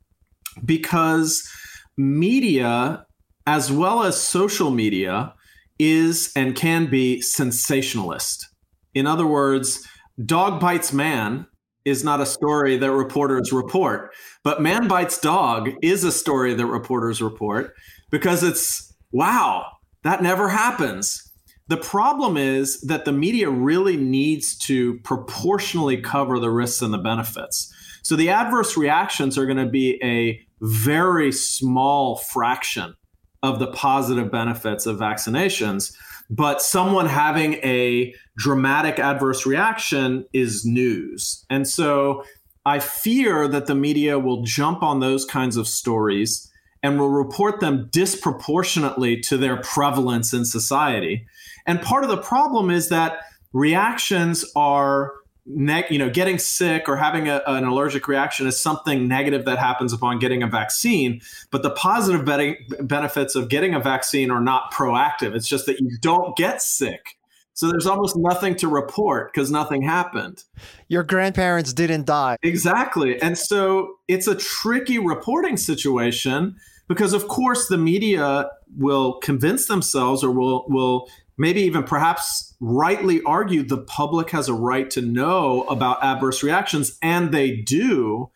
because media, as well as social media, is and can be sensationalist in other words, dog bites man is not a story that reporters report, but man bites dog is a story that reporters report because it's wow, that never happens. The problem is that the media really needs to proportionally cover the risks and the benefits. So the adverse reactions are going to be a very small fraction of the positive benefits of vaccinations but someone having a dramatic adverse reaction is news. And so I fear that the media will jump on those kinds of stories and will report them disproportionately to their prevalence in society. And part of the problem is that reactions are ne- you know, getting sick or having a, an allergic reaction is something negative that happens upon getting a vaccine. But the positive be- benefits of getting a vaccine are not proactive. It's just that you don't get sick. So there's almost nothing to report because nothing happened. Your grandparents didn't die. Exactly. And so it's a tricky reporting situation because of course the media will convince themselves or will will maybe even perhaps rightly argue the public has a right to know about adverse reactions, and they do.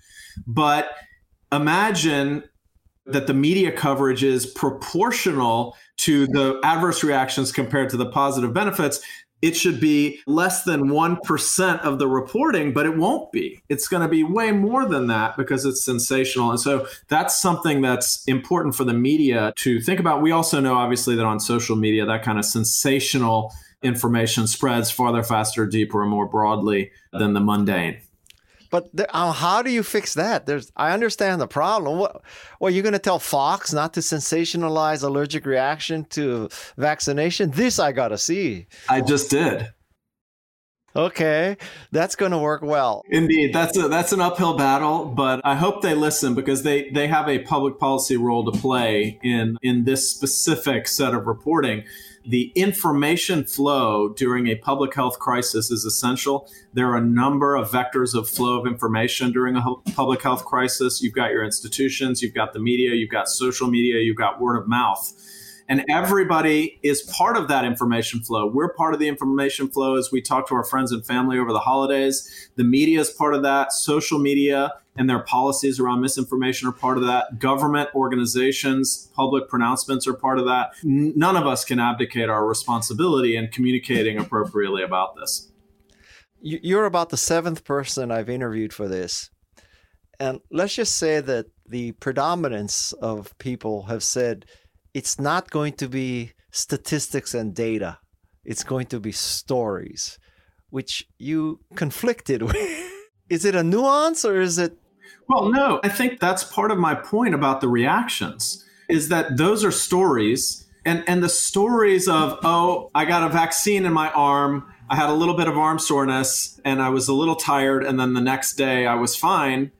But imagine that the media coverage is proportional to the adverse reactions compared to the positive benefits it should be less than 1% of the reporting, but it won't be. It's going to be way more than that because it's sensational. And so that's something that's important for the media to think about. We also know, obviously, that on social media, that kind of sensational information spreads farther, faster, deeper, and more broadly than the mundane. But uh, how do you fix that? There's, I understand the problem. What, well, you're going to tell Fox not to sensationalize allergic reaction to vaccination? This I got to see. I just did. Okay, that's going to work well. Indeed, that's a, that's an uphill battle, but I hope they listen because they they have a public policy role to play in in this specific set of reporting the information flow during a public health crisis is essential. There are a number of vectors of flow of information during a public health crisis. You've got your institutions, you've got the media, you've got social media, you've got word of mouth. And everybody is part of that information flow. We're part of the information flow as we talk to our friends and family over the holidays. The media is part of that. Social media and their policies around misinformation are part of that. Government organizations, public pronouncements are part of that. None of us can abdicate our responsibility in communicating appropriately about this. You're about the seventh person I've interviewed for this. And let's just say that the predominance of people have said it's not going to be statistics and data. It's going to be stories, which you conflicted with. is it a nuance or is it? Well, no, I think that's part of my point about the reactions is that those are stories and and the stories of oh, I got a vaccine in my arm, I had a little bit of arm soreness and I was a little tired and then the next day I was fine.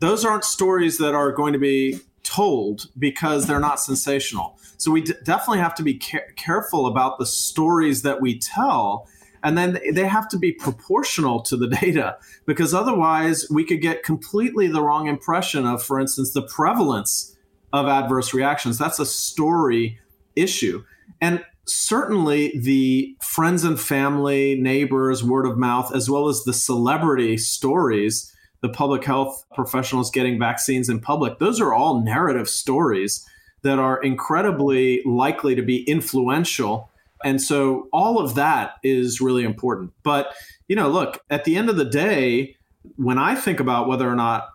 Those aren't stories that are going to be told because they're not sensational. So we d- definitely have to be ca- careful about the stories that we tell. And then they have to be proportional to the data because otherwise we could get completely the wrong impression of, for instance, the prevalence of adverse reactions. That's a story issue. And certainly the friends and family, neighbors, word of mouth, as well as the celebrity stories the public health professionals getting vaccines in public, those are all narrative stories that are incredibly likely to be influential. And so all of that is really important. But, you know, look, at the end of the day, when I think about whether or not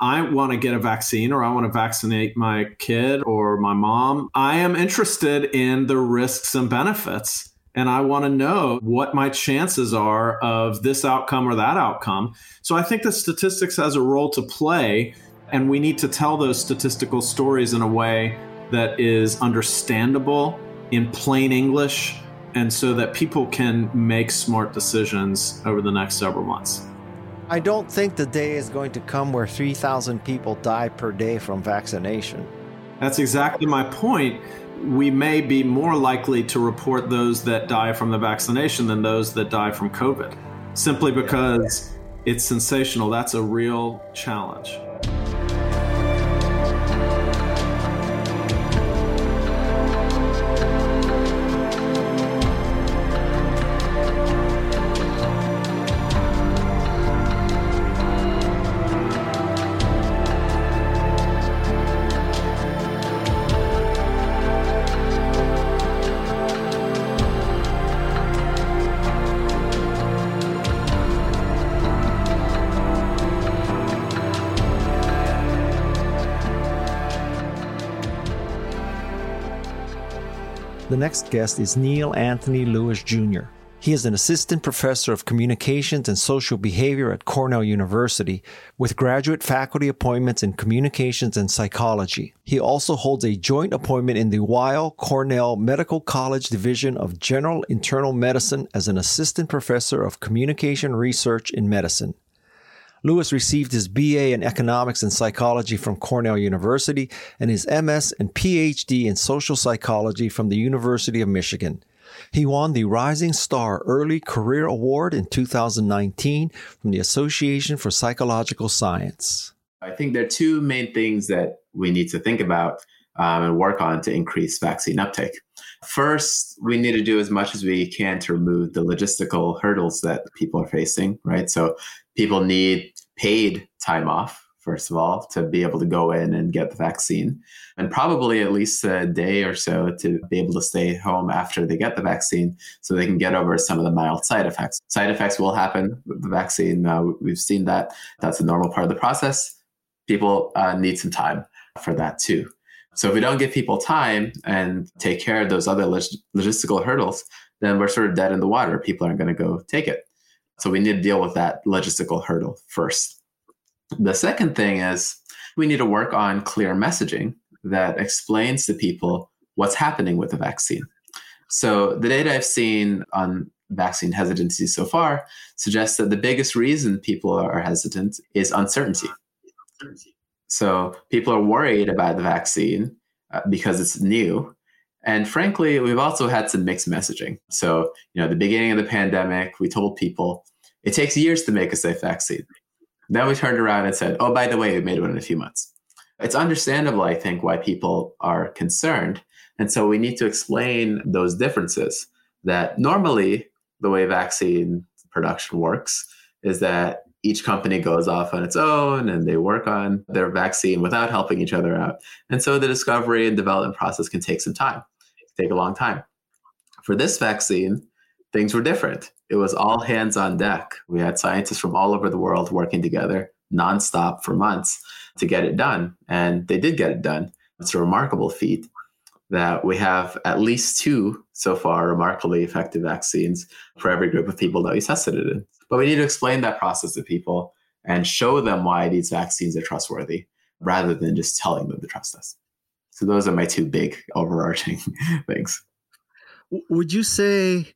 I want to get a vaccine or I want to vaccinate my kid or my mom, I am interested in the risks and benefits and I want to know what my chances are of this outcome or that outcome. So I think the statistics has a role to play, and we need to tell those statistical stories in a way that is understandable in plain English and so that people can make smart decisions over the next several months. I don't think the day is going to come where 3,000 people die per day from vaccination. That's exactly my point we may be more likely to report those that die from the vaccination than those that die from COVID, simply because it's sensational. That's a real challenge. The next guest is Neil Anthony Lewis Jr. He is an assistant professor of communications and social behavior at Cornell University with graduate faculty appointments in communications and psychology. He also holds a joint appointment in the Weill Cornell Medical College Division of General Internal Medicine as an assistant professor of communication research in medicine. Lewis received his BA in economics and psychology from Cornell University and his MS and PhD in social psychology from the University of Michigan. He won the Rising Star Early Career Award in 2019 from the Association for Psychological Science. I think there are two main things that we need to think about um, and work on to increase vaccine uptake. First, we need to do as much as we can to remove the logistical hurdles that people are facing, right? So people need paid time off first of all, to be able to go in and get the vaccine, and probably at least a day or so to be able to stay home after they get the vaccine so they can get over some of the mild side effects. Side effects will happen with the vaccine. Uh, we've seen that. That's a normal part of the process. People uh, need some time for that too. So if we don't give people time and take care of those other log- logistical hurdles, then we're sort of dead in the water. People aren't going to go take it. So we need to deal with that logistical hurdle first. The second thing is we need to work on clear messaging that explains to people what's happening with the vaccine. So, the data I've seen on vaccine hesitancy so far suggests that the biggest reason people are hesitant is uncertainty. So, people are worried about the vaccine uh, because it's new. And frankly, we've also had some mixed messaging. So, you know, the beginning of the pandemic, we told people it takes years to make a safe vaccine. Then we turned around and said, oh, by the way, we made one in a few months. It's understandable, I think, why people are concerned. And so we need to explain those differences that normally the way vaccine production works is that each company goes off on its own and they work on their vaccine without helping each other out. And so the discovery and development process can take some time, take a long time. For this vaccine, things were different. It was all hands on deck. We had scientists from all over the world working together nonstop for months to get it done. And they did get it done. It's a remarkable feat that we have at least two so far remarkably effective vaccines for every group of people that we tested it in. But we need to explain that process to people and show them why these vaccines are trustworthy rather than just telling them to trust us. So those are my two big overarching things. Would you say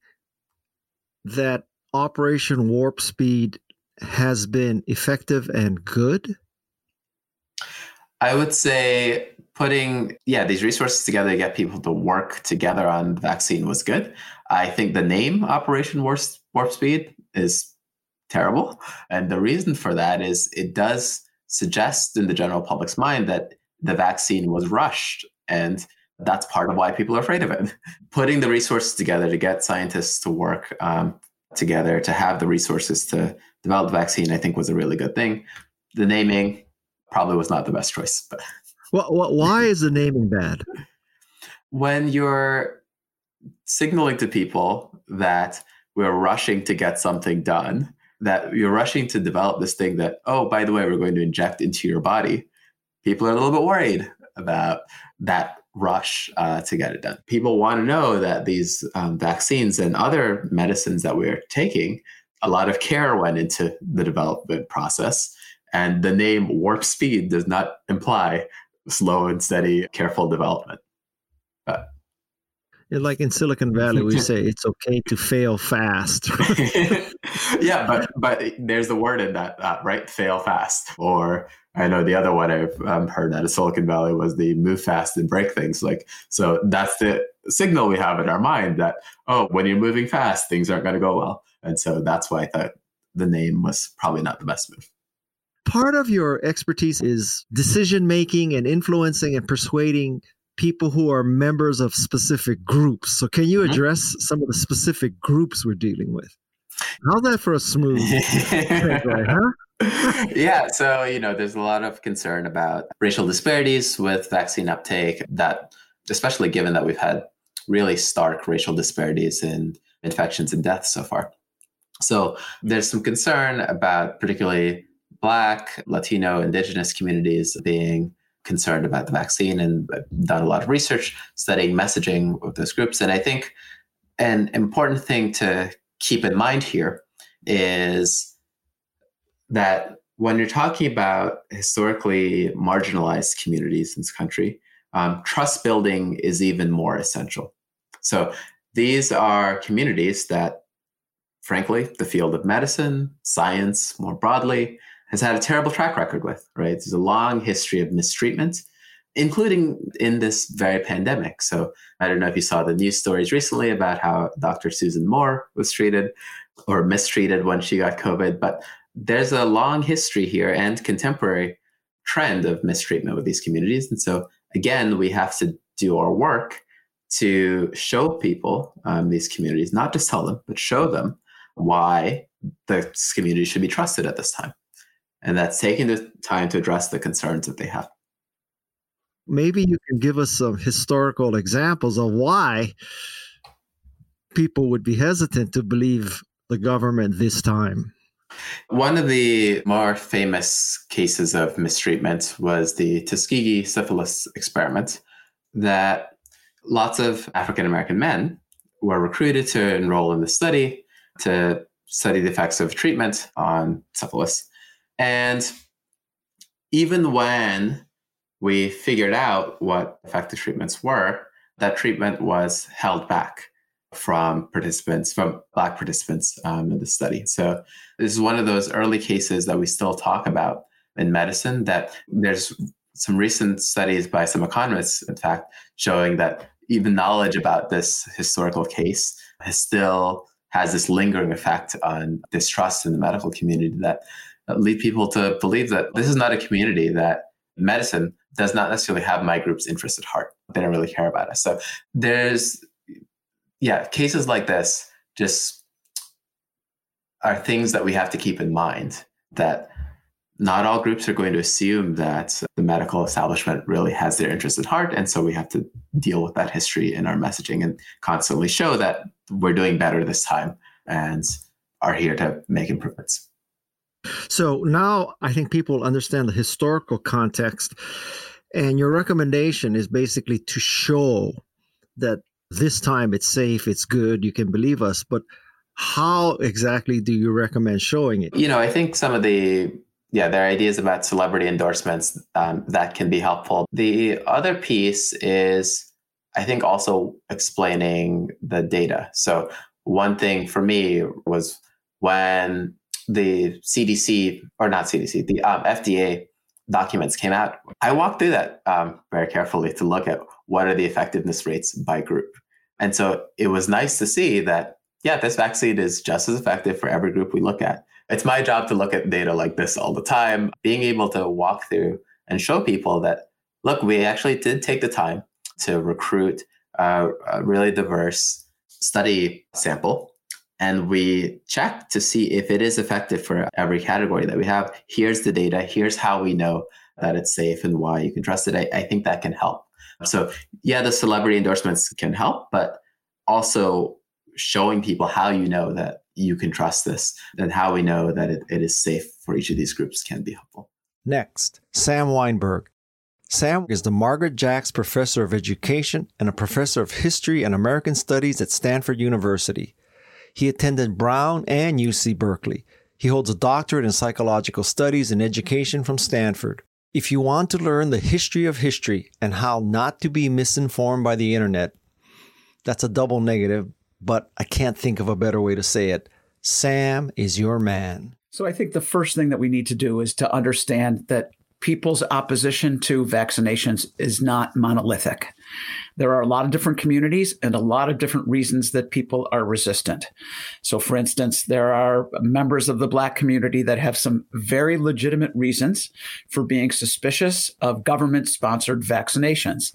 that Operation Warp Speed has been effective and good? I would say putting yeah these resources together to get people to work together on the vaccine was good. I think the name Operation Warp, Warp Speed is terrible, and the reason for that is it does suggest in the general public's mind that the vaccine was rushed and that's part of why people are afraid of it. Putting the resources together to get scientists to work um, together to have the resources to develop the vaccine, I think was a really good thing. The naming probably was not the best choice. But well, well, why is the naming bad? When you're signaling to people that we're rushing to get something done, that you're rushing to develop this thing that, oh, by the way, we're going to inject into your body, people are a little bit worried about that rush uh, to get it done. People want to know that these um, vaccines and other medicines that we're taking, a lot of care went into the development process. And the name warp speed does not imply slow and steady, careful development. But like in Silicon Valley, we say it's okay to fail fast. yeah, but but there's the word in that, uh, right? Fail fast. Or I know the other one I've um, heard out of Silicon Valley was the move fast and break things. Like so, that's the signal we have in our mind that oh, when you're moving fast, things aren't going to go well. And so that's why I thought the name was probably not the best move. Part of your expertise is decision making and influencing and persuading people who are members of specific groups. So, can you mm-hmm. address mm-hmm. some of the specific groups we're dealing with? How's that for a smooth huh? Yeah, so you know, there's a lot of concern about racial disparities with vaccine uptake. That, especially given that we've had really stark racial disparities in infections and deaths so far. So there's some concern about particularly Black, Latino, Indigenous communities being concerned about the vaccine and done a lot of research studying messaging with those groups. And I think an important thing to keep in mind here is that when you're talking about historically marginalized communities in this country, um, trust building is even more essential. So these are communities that, frankly, the field of medicine, science more broadly, has had a terrible track record with, right? There's a long history of mistreatment, including in this very pandemic. So I don't know if you saw the news stories recently about how Dr. Susan Moore was treated or mistreated when she got COVID, but there's a long history here and contemporary trend of mistreatment with these communities. And so again, we have to do our work to show people um, these communities, not just tell them, but show them why the community should be trusted at this time and that's taking the time to address the concerns that they have. Maybe you can give us some historical examples of why people would be hesitant to believe the government this time. One of the more famous cases of mistreatment was the Tuskegee syphilis experiment, that lots of African American men were recruited to enroll in the study to study the effects of treatment on syphilis. And even when we figured out what effective treatments were, that treatment was held back from participants, from Black participants um, in the study. So this is one of those early cases that we still talk about in medicine. That there's some recent studies by some economists, in fact, showing that even knowledge about this historical case has still has this lingering effect on distrust in the medical community that lead people to believe that this is not a community that medicine does not necessarily have my group's interest at heart. They don't really care about us. So there's, yeah, cases like this just are things that we have to keep in mind that not all groups are going to assume that the medical establishment really has their interest at heart. And so we have to deal with that history in our messaging and constantly show that we're doing better this time and are here to make improvements. So now I think people understand the historical context. And your recommendation is basically to show that this time it's safe, it's good, you can believe us. But how exactly do you recommend showing it? You know, I think some of the yeah, there are ideas about celebrity endorsements um, that can be helpful. The other piece is, I think, also explaining the data. So, one thing for me was when the CDC, or not CDC, the um, FDA documents came out, I walked through that um, very carefully to look at what are the effectiveness rates by group. And so it was nice to see that, yeah, this vaccine is just as effective for every group we look at it's my job to look at data like this all the time, being able to walk through and show people that, look, we actually did take the time to recruit a, a really diverse study sample. And we check to see if it is effective for every category that we have. Here's the data. Here's how we know that it's safe and why you can trust it. I, I think that can help. So, yeah, the celebrity endorsements can help, but also showing people how you know that you can trust this and how we know that it, it is safe for each of these groups can be helpful. Next, Sam Wineburg. Sam is the Margaret Jacks Professor of Education and a Professor of History and American Studies at Stanford University. He attended Brown and UC Berkeley. He holds a doctorate in psychological studies and education from Stanford. If you want to learn the history of history and how not to be misinformed by the internet, that's a double negative, but I can't think of a better way to say it. Sam is your man. So I think the first thing that we need to do is to understand that people's opposition to vaccinations is not monolithic. There are a lot of different communities and a lot of different reasons that people are resistant. So, for instance, there are members of the Black community that have some very legitimate reasons for being suspicious of government sponsored vaccinations.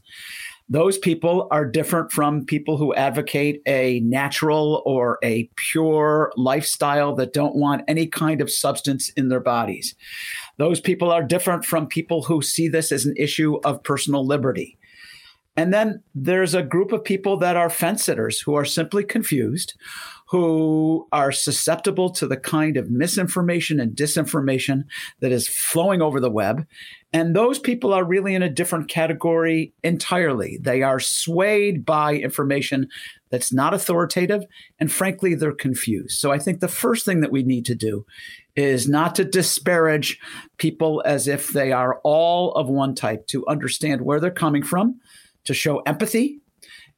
Those people are different from people who advocate a natural or a pure lifestyle that don't want any kind of substance in their bodies. Those people are different from people who see this as an issue of personal liberty. And then there's a group of people that are fence sitters who are simply confused, who are susceptible to the kind of misinformation and disinformation that is flowing over the web. And those people are really in a different category entirely. They are swayed by information that's not authoritative. And frankly, they're confused. So I think the first thing that we need to do is not to disparage people as if they are all of one type, to understand where they're coming from, to show empathy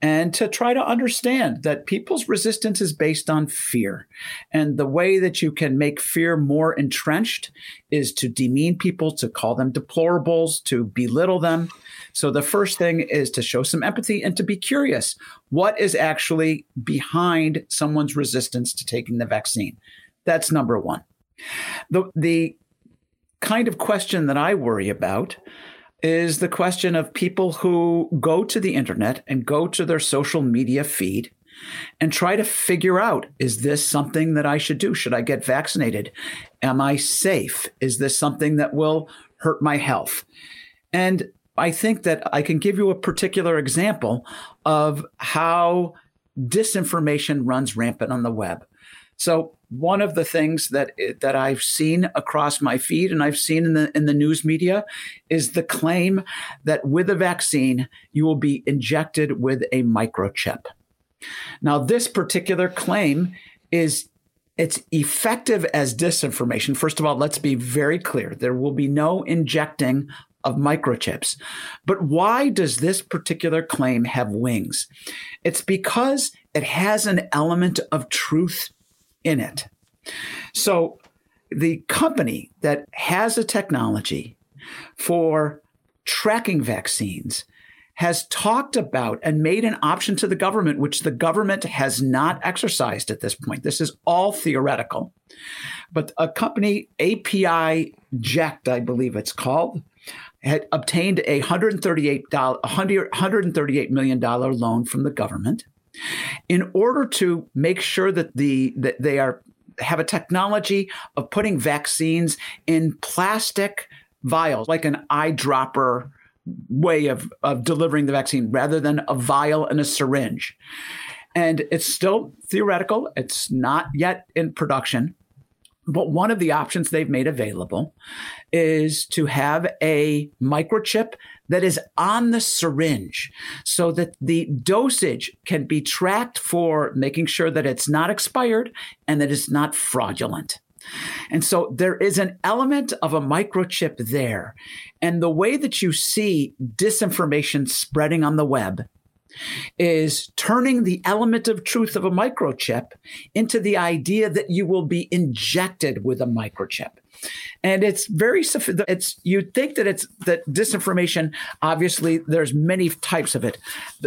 and to try to understand that people's resistance is based on fear. And the way that you can make fear more entrenched is to demean people, to call them deplorables, to belittle them. So the first thing is to show some empathy and to be curious. What is actually behind someone's resistance to taking the vaccine? That's number one. The, the kind of question that I worry about is the question of people who go to the internet and go to their social media feed and try to figure out is this something that I should do? Should I get vaccinated? Am I safe? Is this something that will hurt my health? And I think that I can give you a particular example of how disinformation runs rampant on the web. So one of the things that that I've seen across my feed and I've seen in the in the news media is the claim that with a vaccine you will be injected with a microchip. Now this particular claim is it's effective as disinformation. First of all, let's be very clear. There will be no injecting of microchips. But why does this particular claim have wings? It's because it has an element of truth in it. So the company that has a technology for tracking vaccines has talked about and made an option to the government, which the government has not exercised at this point. This is all theoretical. But a company, API Ject, I believe it's called, had obtained a $138, $138 million loan from the government in order to make sure that the that they are have a technology of putting vaccines in plastic vials like an eyedropper way of, of delivering the vaccine rather than a vial and a syringe. And it's still theoretical, it's not yet in production. But one of the options they've made available is to have a microchip that is on the syringe so that the dosage can be tracked for making sure that it's not expired and that it's not fraudulent. And so there is an element of a microchip there. And the way that you see disinformation spreading on the web is turning the element of truth of a microchip into the idea that you will be injected with a microchip and it's very it's you think that it's that disinformation obviously there's many types of it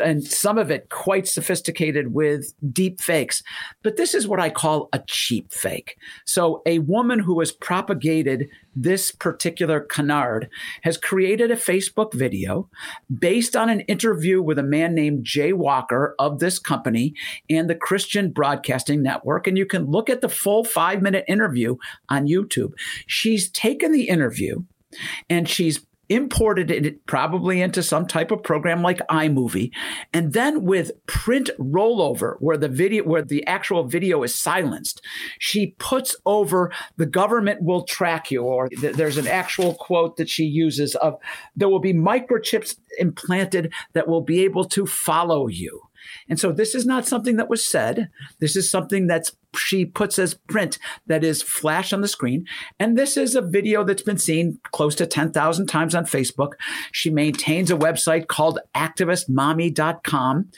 and some of it quite sophisticated with deep fakes but this is what i call a cheap fake so a woman who has propagated this particular canard has created a Facebook video based on an interview with a man named Jay Walker of this company and the Christian Broadcasting Network. And you can look at the full five minute interview on YouTube. She's taken the interview and she's imported it probably into some type of program like iMovie, and then with print rollover, where the video, where the actual video is silenced, she puts over the government will track you, or th- there's an actual quote that she uses of there will be microchips implanted that will be able to follow you. And so this is not something that was said. This is something that's she puts as print that is flash on the screen. And this is a video that's been seen close to 10,000 times on Facebook. She maintains a website called activistmommy.com.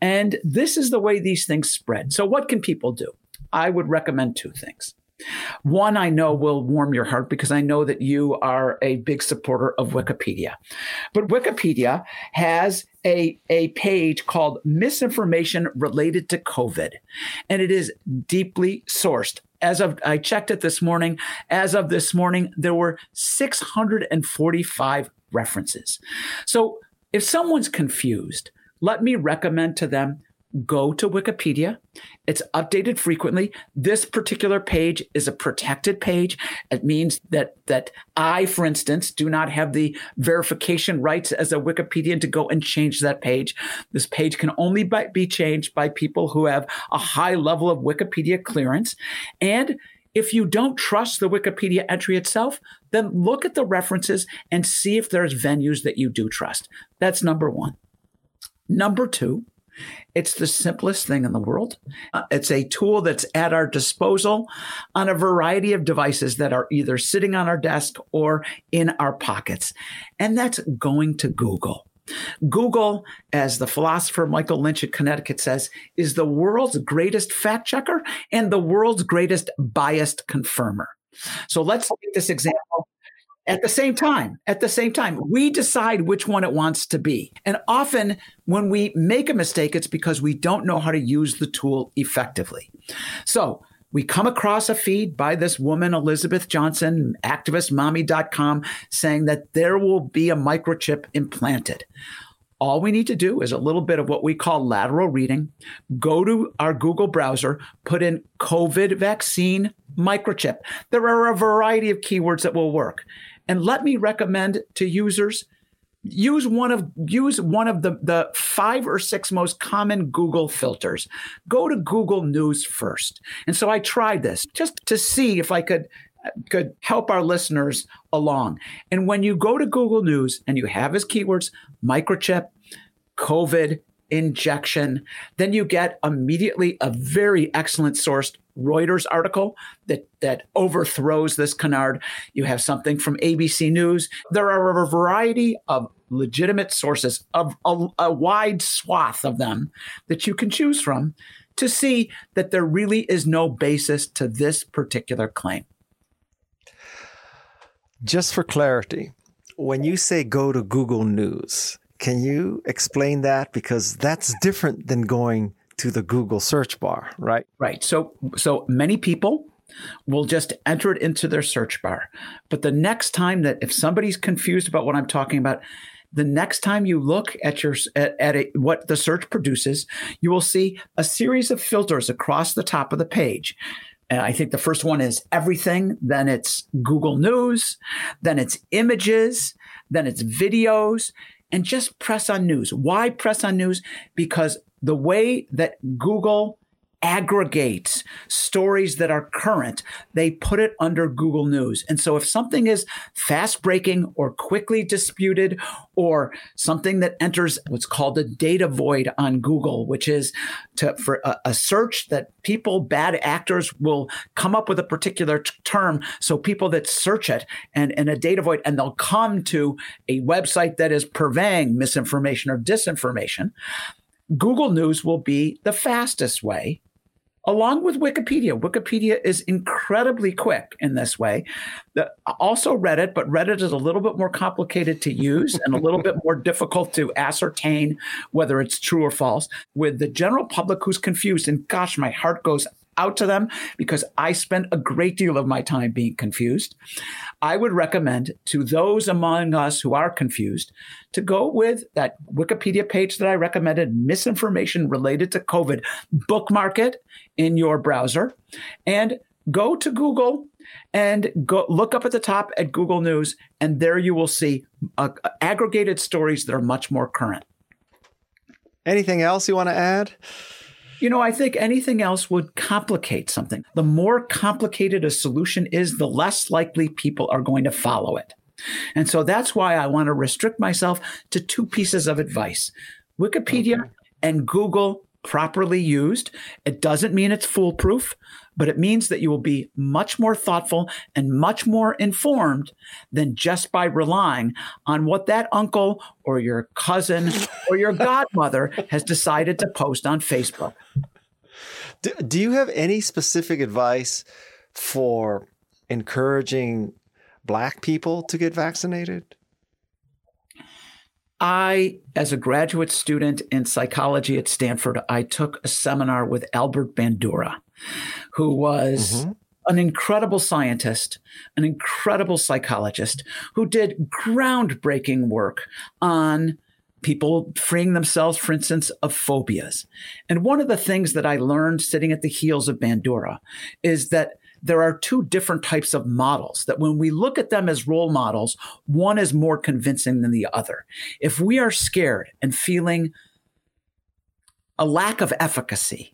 And this is the way these things spread. So what can people do? I would recommend two things. One I know will warm your heart because I know that you are a big supporter of Wikipedia. But Wikipedia has a, a page called Misinformation Related to COVID, and it is deeply sourced. As of I checked it this morning, as of this morning, there were 645 references. So if someone's confused, let me recommend to them go to Wikipedia. It's updated frequently. This particular page is a protected page. It means that that I, for instance, do not have the verification rights as a Wikipedian to go and change that page. This page can only be changed by people who have a high level of Wikipedia clearance. And if you don't trust the Wikipedia entry itself, then look at the references and see if there's venues that you do trust. That's number one. Number two, it's the simplest thing in the world. Uh, it's a tool that's at our disposal on a variety of devices that are either sitting on our desk or in our pockets. And that's going to Google. Google, as the philosopher Michael Lynch at Connecticut says, is the world's greatest fact checker and the world's greatest biased confirmer. So let's take this example at the same time, at the same time, we decide which one it wants to be. And often when we make a mistake, it's because we don't know how to use the tool effectively. So we come across a feed by this woman, Elizabeth Johnson, activistmommy.com, saying that there will be a microchip implanted. All we need to do is a little bit of what we call lateral reading. Go to our Google browser, put in COVID vaccine microchip. There are a variety of keywords that will work. And let me recommend to users use one of use one of the the five or six most common Google filters. Go to Google News first. And so I tried this just to see if I could could help our listeners along. And when you go to Google News and you have as keywords microchip, COVID, injection. Then you get immediately a very excellent sourced Reuters article that that overthrows this canard. You have something from ABC News. There are a variety of legitimate sources of a, a wide swath of them that you can choose from to see that there really is no basis to this particular claim. Just for clarity, when you say go to Google News, can you explain that? Because that's different than going to the Google search bar, right? Right. So so many people will just enter it into their search bar. But the next time that if somebody's confused about what I'm talking about, the next time you look at your at, at a, what the search produces, you will see a series of filters across the top of the page. And I think the first one is everything, then it's Google News, then it's images, then it's videos, and just press on news. Why press on news? Because the way that Google aggregates stories that are current, they put it under Google News. And so if something is fast breaking or quickly disputed or something that enters what's called a data void on Google, which is to, for a, a search that people, bad actors will come up with a particular t- term. So people that search it and in a data void, and they'll come to a website that is purveying misinformation or disinformation. Google News will be the fastest way along with Wikipedia. Wikipedia is incredibly quick in this way. The, also Reddit, but Reddit is a little bit more complicated to use and a little bit more difficult to ascertain whether it's true or false. With the general public who's confused, and gosh, my heart goes out to them because I spent a great deal of my time being confused. I would recommend to those among us who are confused to go with that Wikipedia page that I recommended, misinformation related to COVID, bookmark it in your browser and go to Google and go look up at the top at Google News, and there you will see uh, aggregated stories that are much more current. Anything else you want to add? You know, I think anything else would complicate something. The more complicated a solution is, the less likely people are going to follow it. And so that's why I want to restrict myself to two pieces of advice Wikipedia okay. and Google properly used. It doesn't mean it's foolproof, but it means that you will be much more thoughtful and much more informed than just by relying on what that uncle or your cousin or your godmother has decided to post on Facebook. Do, do you have any specific advice for encouraging Black people to get vaccinated? I, as a graduate student in psychology at Stanford, I took a seminar with Albert Bandura, who was mm-hmm. an incredible scientist, an incredible psychologist, who did groundbreaking work on people freeing themselves, for instance, of phobias. And one of the things that I learned sitting at the heels of Bandura is that there are two different types of models that when we look at them as role models, one is more convincing than the other. If we are scared and feeling a lack of efficacy,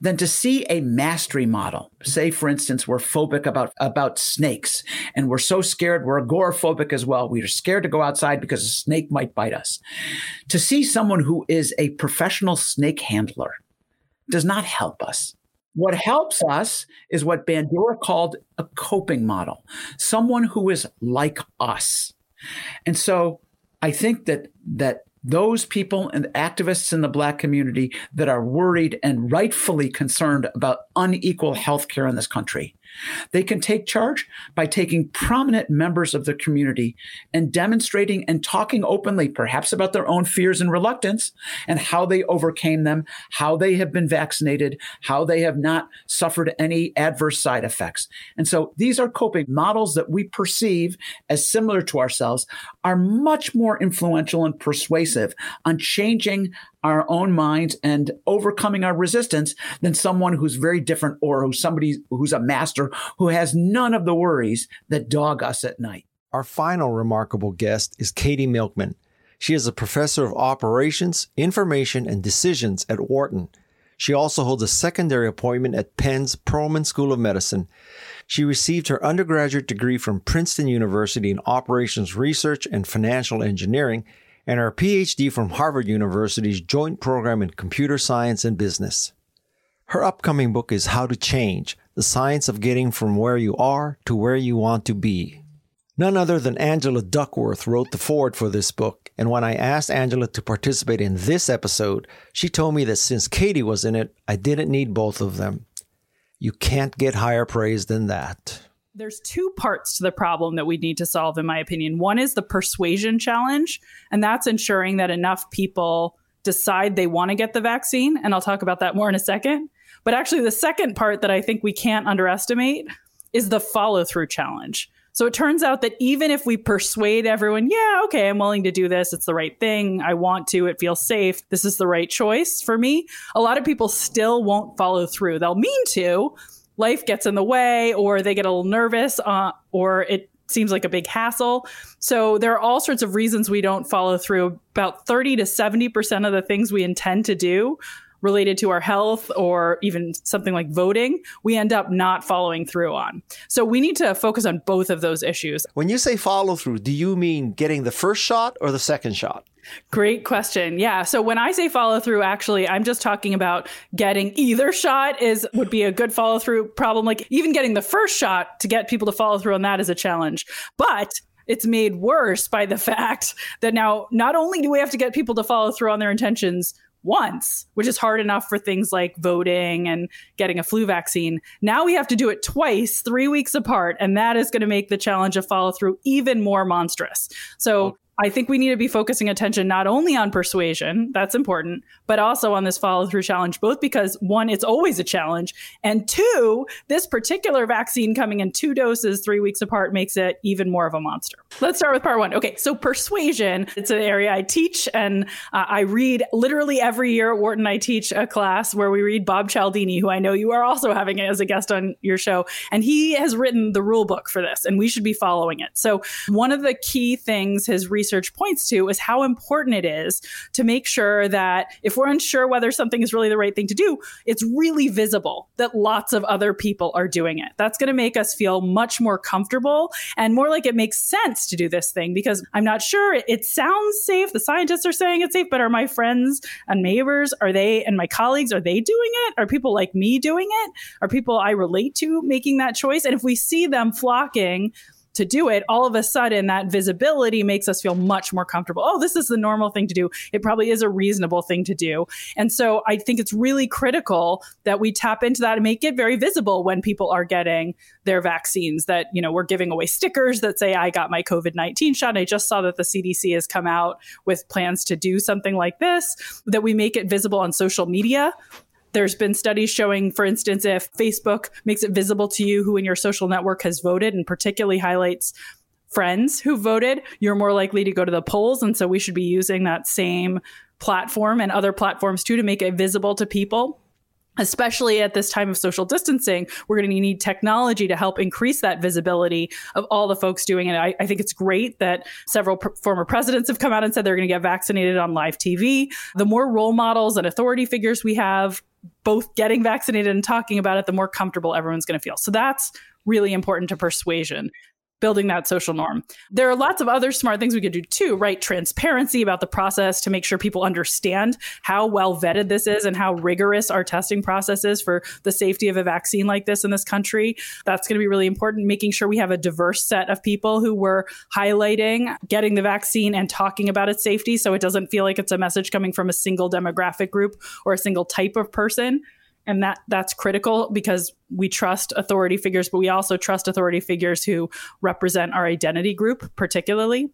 then to see a mastery model, say for instance, we're phobic about, about snakes and we're so scared, we're agoraphobic as well. We are scared to go outside because a snake might bite us. To see someone who is a professional snake handler does not help us. What helps us is what Bandura called a coping model, someone who is like us. And so I think that that those people and activists in the black community that are worried and rightfully concerned about unequal health care in this country they can take charge by taking prominent members of the community and demonstrating and talking openly, perhaps about their own fears and reluctance and how they overcame them, how they have been vaccinated, how they have not suffered any adverse side effects. And so these are coping models that we perceive as similar to ourselves are much more influential and persuasive on changing our own minds and overcoming our resistance than someone who's very different or who's somebody who's a master who has none of the worries that dog us at night. Our final remarkable guest is Katie Milkman. She is a professor of operations, information, and decisions at Wharton. She also holds a secondary appointment at Penn's Perelman School of Medicine. She received her undergraduate degree from Princeton University in operations research and financial engineering and her PhD from Harvard University's Joint Program in Computer Science and Business. Her upcoming book is How to Change The Science of Getting from Where You Are to Where You Want to Be. None other than Angela Duckworth wrote the foreword for this book, and when I asked Angela to participate in this episode, she told me that since Katie was in it, I didn't need both of them. You can't get higher praise than that. There's two parts to the problem that we need to solve, in my opinion. One is the persuasion challenge, and that's ensuring that enough people decide they want to get the vaccine. And I'll talk about that more in a second. But actually, the second part that I think we can't underestimate is the follow through challenge. So it turns out that even if we persuade everyone, yeah, okay, I'm willing to do this. It's the right thing. I want to. It feels safe. This is the right choice for me. A lot of people still won't follow through. They'll mean to. Life gets in the way, or they get a little nervous, uh, or it seems like a big hassle. So there are all sorts of reasons we don't follow through. About 30 to 70% of the things we intend to do related to our health or even something like voting, we end up not following through on. So we need to focus on both of those issues. When you say follow through, do you mean getting the first shot or the second shot? Great question. Yeah. So when I say follow through, actually, I'm just talking about getting either shot is would be a good follow through problem. Like even getting the first shot to get people to follow through on that is a challenge. But it's made worse by the fact that now not only do we have to get people to follow through on their intentions once, which is hard enough for things like voting and getting a flu vaccine. Now we have to do it twice, three weeks apart, and that is going to make the challenge of follow through even more monstrous. So I think we need to be focusing attention not only on persuasion, that's important, but also on this follow through challenge, both because one, it's always a challenge, and two, this particular vaccine coming in two doses three weeks apart makes it even more of a monster. Let's start with part one. Okay, so persuasion, it's an area I teach and uh, I read literally every year at Wharton. I teach a class where we read Bob Cialdini, who I know you are also having as a guest on your show, and he has written the rule book for this, and we should be following it. So, one of the key things his research research points to is how important it is to make sure that if we're unsure whether something is really the right thing to do, it's really visible that lots of other people are doing it. That's going to make us feel much more comfortable and more like it makes sense to do this thing because I'm not sure it sounds safe. The scientists are saying it's safe, but are my friends and neighbors, are they, and my colleagues, are they doing it? Are people like me doing it? Are people I relate to making that choice? And if we see them flocking, to do it, all of a sudden that visibility makes us feel much more comfortable. Oh, this is the normal thing to do. It probably is a reasonable thing to do. And so I think it's really critical that we tap into that and make it very visible when people are getting their vaccines that, you know, we're giving away stickers that say, I got my COVID 19 shot. I just saw that the CDC has come out with plans to do something like this, that we make it visible on social media there's been studies showing, for instance, if Facebook makes it visible to you who in your social network has voted and particularly highlights friends who voted, you're more likely to go to the polls. And so we should be using that same platform and other platforms too to make it visible to people especially at this time of social distancing, we're going to need technology to help increase that visibility of all the folks doing it. I, I think it's great that several pr- former presidents have come out and said they're going to get vaccinated on live TV. The more role models and authority figures we have, both getting vaccinated and talking about it, the more comfortable everyone's going to feel. So that's really important to persuasion building that social norm. There are lots of other smart things we could do too, right? Transparency about the process to make sure people understand how well vetted this is and how rigorous our testing process is for the safety of a vaccine like this in this country. That's going to be really important. Making sure we have a diverse set of people who were highlighting getting the vaccine and talking about its safety so it doesn't feel like it's a message coming from a single demographic group or a single type of person and that that's critical because we trust authority figures but we also trust authority figures who represent our identity group particularly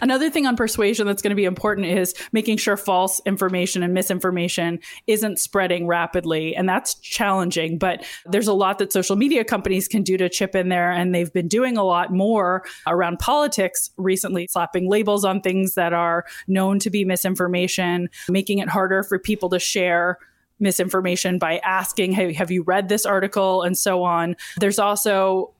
Another thing on persuasion that's going to be important is making sure false information and misinformation isn't spreading rapidly. And that's challenging, but there's a lot that social media companies can do to chip in there. And they've been doing a lot more around politics recently, slapping labels on things that are known to be misinformation, making it harder for people to share misinformation by asking, hey, have you read this article? And so on. There's also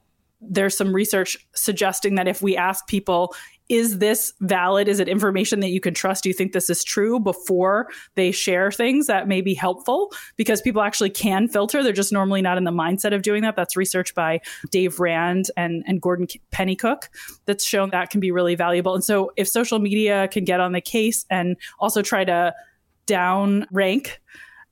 there's some research suggesting that if we ask people is this valid? Is it information that you can trust? Do you think this is true before they share things that may be helpful? Because people actually can filter. They're just normally not in the mindset of doing that. That's research by Dave Rand and, and Gordon Pennycook that's shown that can be really valuable. And so if social media can get on the case and also try to down rank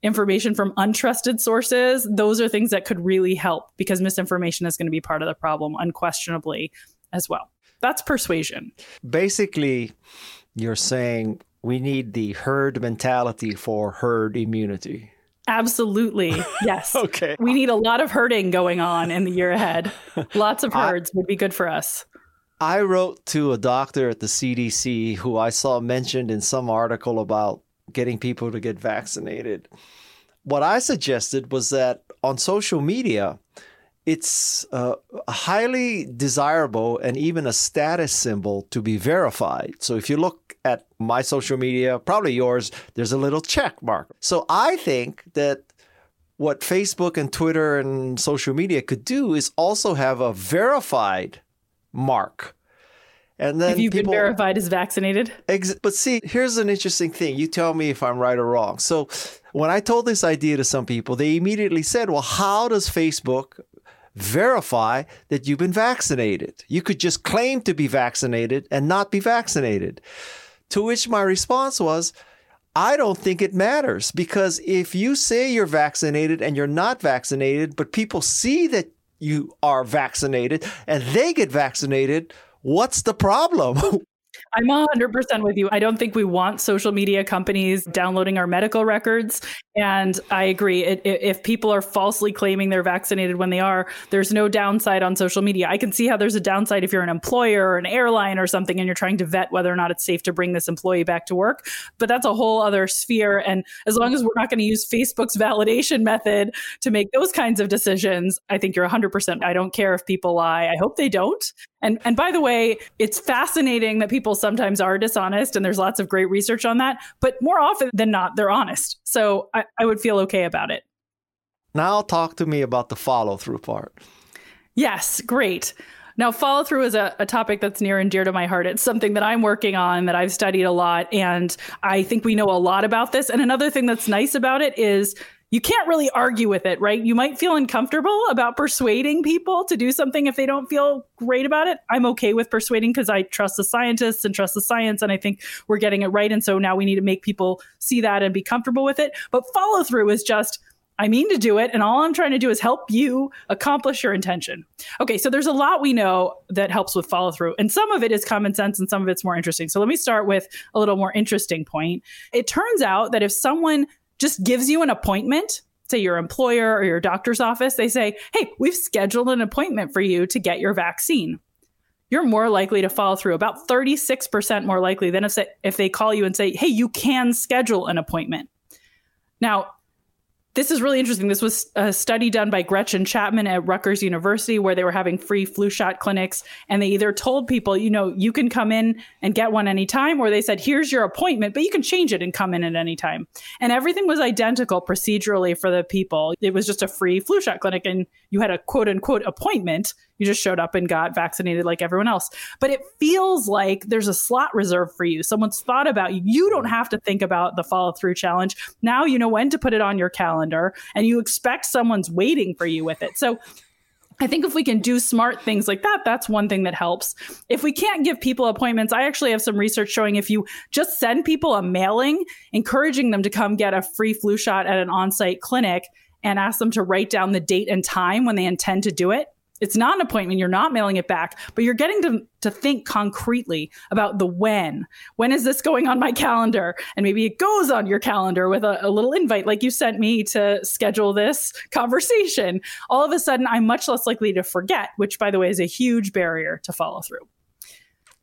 information from untrusted sources, those are things that could really help because misinformation is going to be part of the problem, unquestionably, as well. That's persuasion. Basically, you're saying we need the herd mentality for herd immunity. Absolutely. Yes. okay. We need a lot of herding going on in the year ahead. Lots of herds I, would be good for us. I wrote to a doctor at the CDC who I saw mentioned in some article about getting people to get vaccinated. What I suggested was that on social media, it's uh, highly desirable and even a status symbol to be verified. So if you look at my social media, probably yours, there's a little check mark. So I think that what Facebook and Twitter and social media could do is also have a verified mark and then if you've people, been verified as vaccinated. Ex- but see, here's an interesting thing. You tell me if I'm right or wrong. So when I told this idea to some people, they immediately said, well, how does Facebook verify that you've been vaccinated? You could just claim to be vaccinated and not be vaccinated. To which my response was, I don't think it matters because if you say you're vaccinated and you're not vaccinated, but people see that you are vaccinated and they get vaccinated, What's the problem? I'm 100% with you. I don't think we want social media companies downloading our medical records. And I agree. It, it, if people are falsely claiming they're vaccinated when they are, there's no downside on social media. I can see how there's a downside if you're an employer or an airline or something and you're trying to vet whether or not it's safe to bring this employee back to work. But that's a whole other sphere. And as long as we're not going to use Facebook's validation method to make those kinds of decisions, I think you're 100%. I don't care if people lie. I hope they don't. And and by the way, it's fascinating that people sometimes are dishonest, and there's lots of great research on that. But more often than not, they're honest. So I, I would feel okay about it. Now talk to me about the follow through part. Yes, great. Now, follow through is a, a, topic that's near and dear to my heart. It's something that I'm working on, that I've studied a lot, and I think we know a lot about this. And another thing that's nice about it is you can't really argue with it, right? You might feel uncomfortable about persuading people to do something if they don't feel great about it. I'm okay with persuading because I trust the scientists and trust the science, and I think we're getting it right. And so now we need to make people see that and be comfortable with it. But follow through is just, I mean to do it, and all I'm trying to do is help you accomplish your intention. Okay, so there's a lot we know that helps with follow through, and some of it is common sense and some of it's more interesting. So let me start with a little more interesting point. It turns out that if someone just gives you an appointment, say your employer or your doctor's office, they say, Hey, we've scheduled an appointment for you to get your vaccine. You're more likely to follow through, about 36% more likely than if, if they call you and say, Hey, you can schedule an appointment. Now, this is really interesting. This was a study done by Gretchen Chapman at Rutgers University where they were having free flu shot clinics. And they either told people, you know, you can come in and get one anytime, or they said, here's your appointment, but you can change it and come in at any time. And everything was identical procedurally for the people. It was just a free flu shot clinic, and you had a quote unquote appointment you just showed up and got vaccinated like everyone else. But it feels like there's a slot reserved for you. Someone's thought about you. You don't have to think about the follow through challenge. Now you know when to put it on your calendar and you expect someone's waiting for you with it. So I think if we can do smart things like that, that's one thing that helps. If we can't give people appointments, I actually have some research showing if you just send people a mailing encouraging them to come get a free flu shot at an on site clinic and ask them to write down the date and time when they intend to do it, it's not an appointment. You're not mailing it back, but you're getting to, to think concretely about the when. When is this going on my calendar? And maybe it goes on your calendar with a, a little invite, like you sent me to schedule this conversation. All of a sudden, I'm much less likely to forget, which, by the way, is a huge barrier to follow through.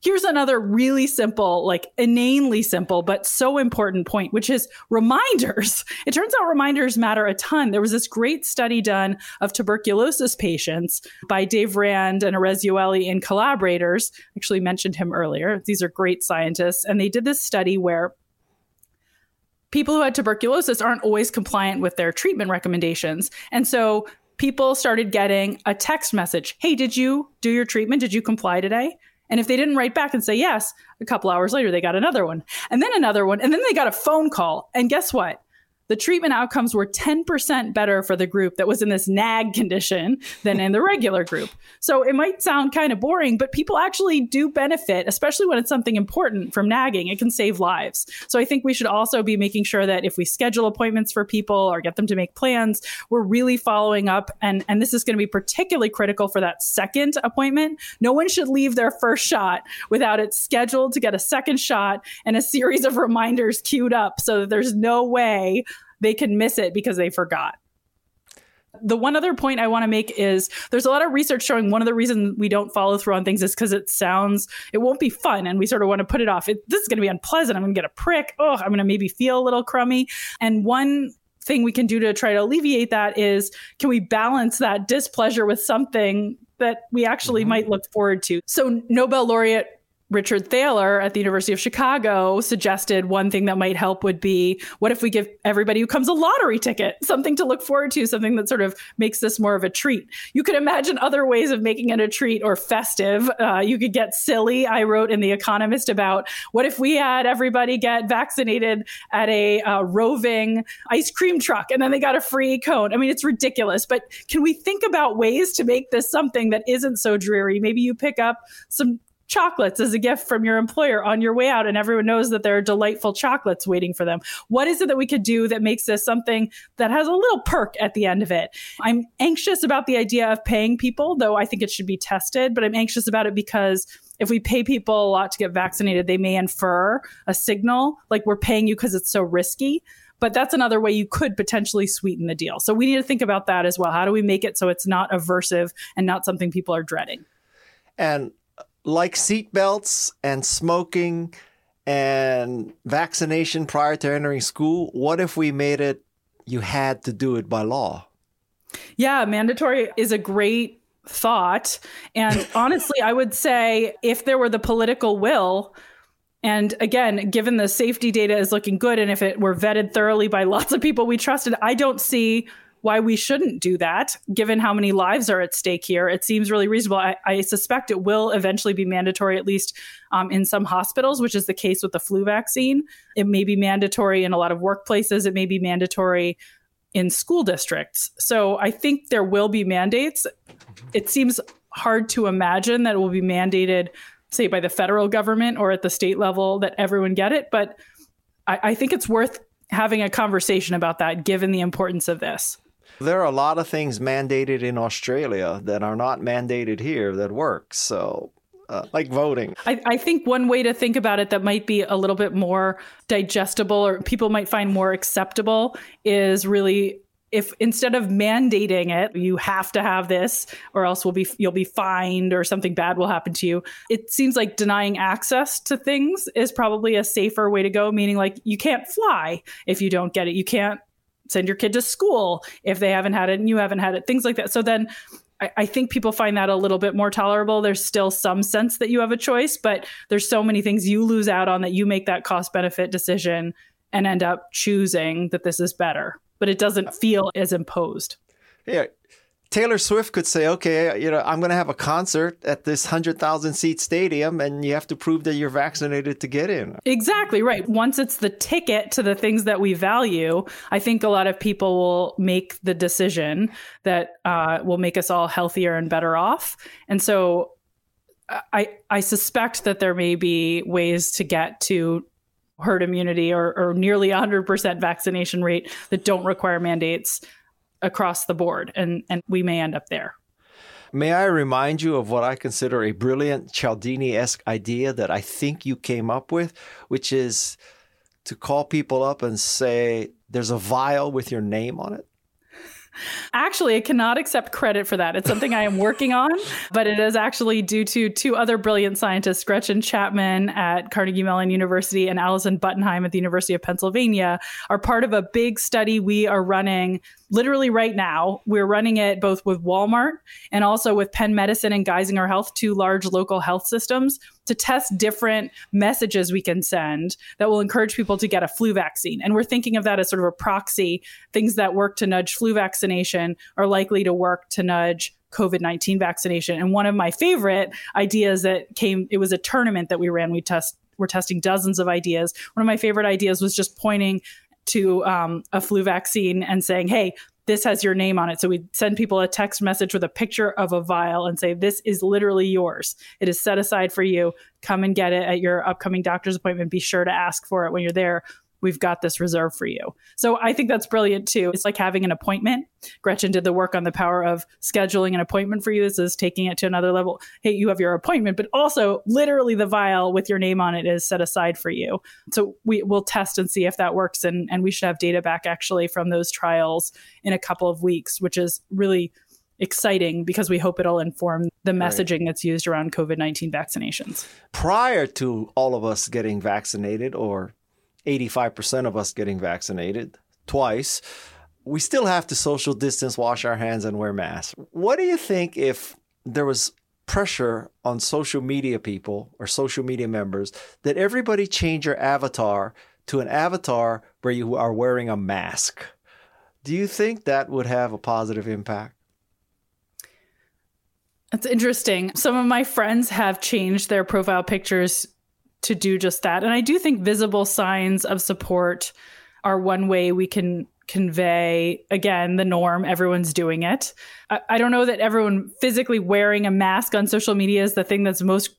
Here's another really simple, like inanely simple, but so important point, which is reminders. It turns out reminders matter a ton. There was this great study done of tuberculosis patients by Dave Rand and Erez Yoeli and collaborators. Actually mentioned him earlier. These are great scientists. And they did this study where people who had tuberculosis aren't always compliant with their treatment recommendations. And so people started getting a text message Hey, did you do your treatment? Did you comply today? And if they didn't write back and say yes, a couple hours later, they got another one and then another one. And then they got a phone call. And guess what? The treatment outcomes were 10% better for the group that was in this nag condition than in the regular group. So it might sound kind of boring, but people actually do benefit, especially when it's something important from nagging. It can save lives. So I think we should also be making sure that if we schedule appointments for people or get them to make plans, we're really following up. And, and this is going to be particularly critical for that second appointment. No one should leave their first shot without it scheduled to get a second shot and a series of reminders queued up so that there's no way they can miss it because they forgot. The one other point I want to make is there's a lot of research showing one of the reasons we don't follow through on things is because it sounds, it won't be fun and we sort of want to put it off. It, this is going to be unpleasant. I'm going to get a prick. Oh, I'm going to maybe feel a little crummy. And one thing we can do to try to alleviate that is can we balance that displeasure with something that we actually mm-hmm. might look forward to? So, Nobel laureate Richard Thaler at the University of Chicago suggested one thing that might help would be what if we give everybody who comes a lottery ticket, something to look forward to, something that sort of makes this more of a treat. You could imagine other ways of making it a treat or festive. Uh, you could get silly. I wrote in The Economist about what if we had everybody get vaccinated at a uh, roving ice cream truck and then they got a free cone. I mean, it's ridiculous, but can we think about ways to make this something that isn't so dreary? Maybe you pick up some chocolates as a gift from your employer on your way out and everyone knows that there are delightful chocolates waiting for them what is it that we could do that makes this something that has a little perk at the end of it i'm anxious about the idea of paying people though i think it should be tested but i'm anxious about it because if we pay people a lot to get vaccinated they may infer a signal like we're paying you because it's so risky but that's another way you could potentially sweeten the deal. So we need to think about that as well. How do we make it so it's not aversive and not something people are dreading? And like seatbelts and smoking and vaccination prior to entering school, what if we made it you had to do it by law? Yeah, mandatory is a great thought. And honestly, I would say if there were the political will, and again, given the safety data is looking good, and if it were vetted thoroughly by lots of people we trusted, I don't see why we shouldn't do that, given how many lives are at stake here. It seems really reasonable. I, I suspect it will eventually be mandatory, at least um, in some hospitals, which is the case with the flu vaccine. It may be mandatory in a lot of workplaces. It may be mandatory in school districts. So I think there will be mandates. It seems hard to imagine that it will be mandated, say, by the federal government or at the state level that everyone get it. But I, I think it's worth having a conversation about that given the importance of this. There are a lot of things mandated in Australia that are not mandated here that work. So, uh, like voting. I, I, think one way to think about it that might be a little bit more digestible or people might find more acceptable is really if instead of mandating it you have to have this or else will be you'll be fined or something bad will happen to you it seems like denying access to things is probably a safer way to go meaning like you can't fly if you don't get it you can't send your kid to school if they haven't had it and you haven't had it, things like that. So then I, I, think people find that a little bit more tolerable. There's still some sense that you have a choice, but there's so many things you lose out on that you make that cost benefit decision and end up choosing that this is better, but it doesn't feel as imposed. Yeah, Taylor Swift could say, okay, you know, I'm going to have a concert at this 100,000 seat stadium and you have to prove that you're vaccinated to get in. Exactly, right. Once it's the ticket to the things that we value, I think a lot of people will make the decision that uh, will make us all healthier and better off. And so I, I suspect that there may be ways to get to herd immunity or, or nearly 100% vaccination rate that don't require mandates across the board and and we may end up there May I remind you of what I consider a brilliant Cialdini esque idea that I think you came up with, which is to call people up and say, There's a vial with your name on it? Actually, I cannot accept credit for that. It's something I am working on, but it is actually due to two other brilliant scientists, Gretchen Chapman at Carnegie Mellon University and Allison Buttenheim at the University of Pennsylvania, are part of a big study we are running literally right now. We're running it both with Walmart and also with Penn Medicine and Geisinger Health, two large local health systems, to test different messages we can send that will encourage people to get a flu vaccine. And we're thinking of that as sort of a proxy. Things that work to nudge flu vaccination are likely to work to nudge COVID 19 vaccination. And one of my favorite ideas that came, it was a tournament that we ran. We test, we're testing dozens of ideas. One of my favorite ideas was just pointing to um, a flu vaccine and saying, hey, this has your name on it. So we send people a text message with a picture of a vial and say, This is literally yours. It is set aside for you. Come and get it at your upcoming doctor's appointment. Be sure to ask for it when you're there we've got this reserved for you. So I think that's brilliant too. It's like having an appointment. Gretchen did the work on the power of scheduling an appointment for you. This is taking it to another level. Hey, you have your appointment, but also literally the vial with your name on it is set aside for you. So we will test and see if that works. And, and we should have data back actually from those trials in a couple of weeks, which is really exciting because we hope it'll inform the messaging right. that's used around COVID 19 vaccinations. Prior to all of us getting vaccinated or 85% of us getting vaccinated twice, we still have to social distance, wash our hands, and wear masks. What do you think if there was pressure on social media people or social media members that everybody change your avatar to an avatar where you are wearing a mask? Do you think that would have a positive impact? That's interesting. Some of my friends have changed their profile pictures to do just that. And I do think visible signs of support are one way we can convey again the norm. Everyone's doing it. I, I, don't know that everyone physically wearing a mask on social media is the thing that's most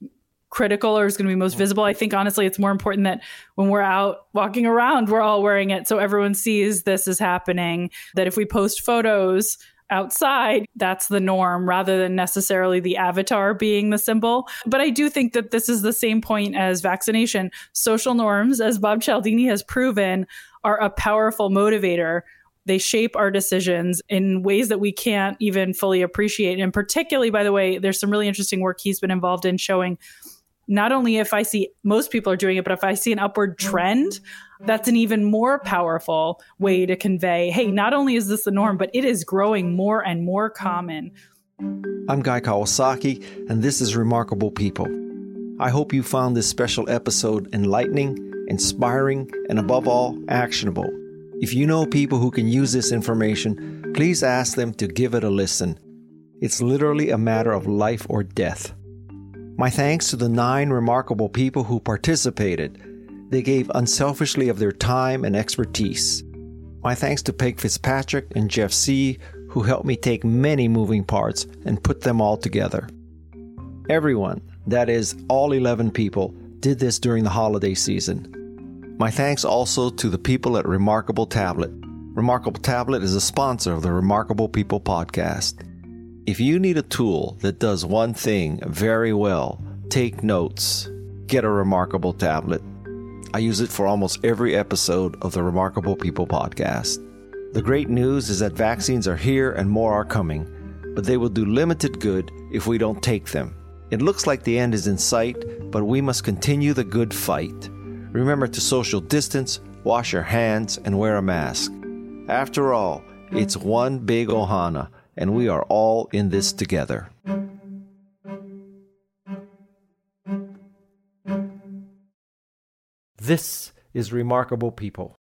critical or is going to be most mm-hmm. visible. I think honestly it's more important that when we're out walking around we're all wearing it so everyone sees this is happening. That if we post photos outside, that's the norm rather than necessarily the avatar being the symbol. But I do think that this is the same point as vaccination. Social norms, as Bob Cialdini has proven, are a powerful motivator. They shape our decisions in ways that we can't even fully appreciate. And particularly, by the way, there's some really interesting work he's been involved in showing not only if I see most people are doing it, but if I see an upward mm-hmm. trend, that's an even more powerful way to convey hey, not only is this the norm, but it is growing more and more common. I'm Guy Kawasaki, and this is Remarkable People. I hope you found this special episode enlightening, inspiring, and above all, actionable. If you know people who can use this information, please ask them to give it a listen. It's literally a matter of life or death. My thanks to the nine remarkable people who participated they gave unselfishly of their time and expertise. My thanks to Peg Fitzpatrick and Jeff Sieh, who helped me take many moving parts and put them all together. Everyone, that is, all 11 people, did this during the holiday season. My thanks also to the people at Remarkable Tablet. Remarkable Tablet is a sponsor of the Remarkable People podcast. If you need a tool that does one thing very well, take notes. Get a Remarkable Tablet. I use it for almost every episode of the Remarkable People podcast. The great news is that vaccines are here and more are coming, but they will do limited good if we don't take them. It looks like the end is in sight, but we must continue the good fight. Remember to social distance, wash your hands, and wear a mask. After all, it's one big ohana, and we are all in this together. This is Remarkable People.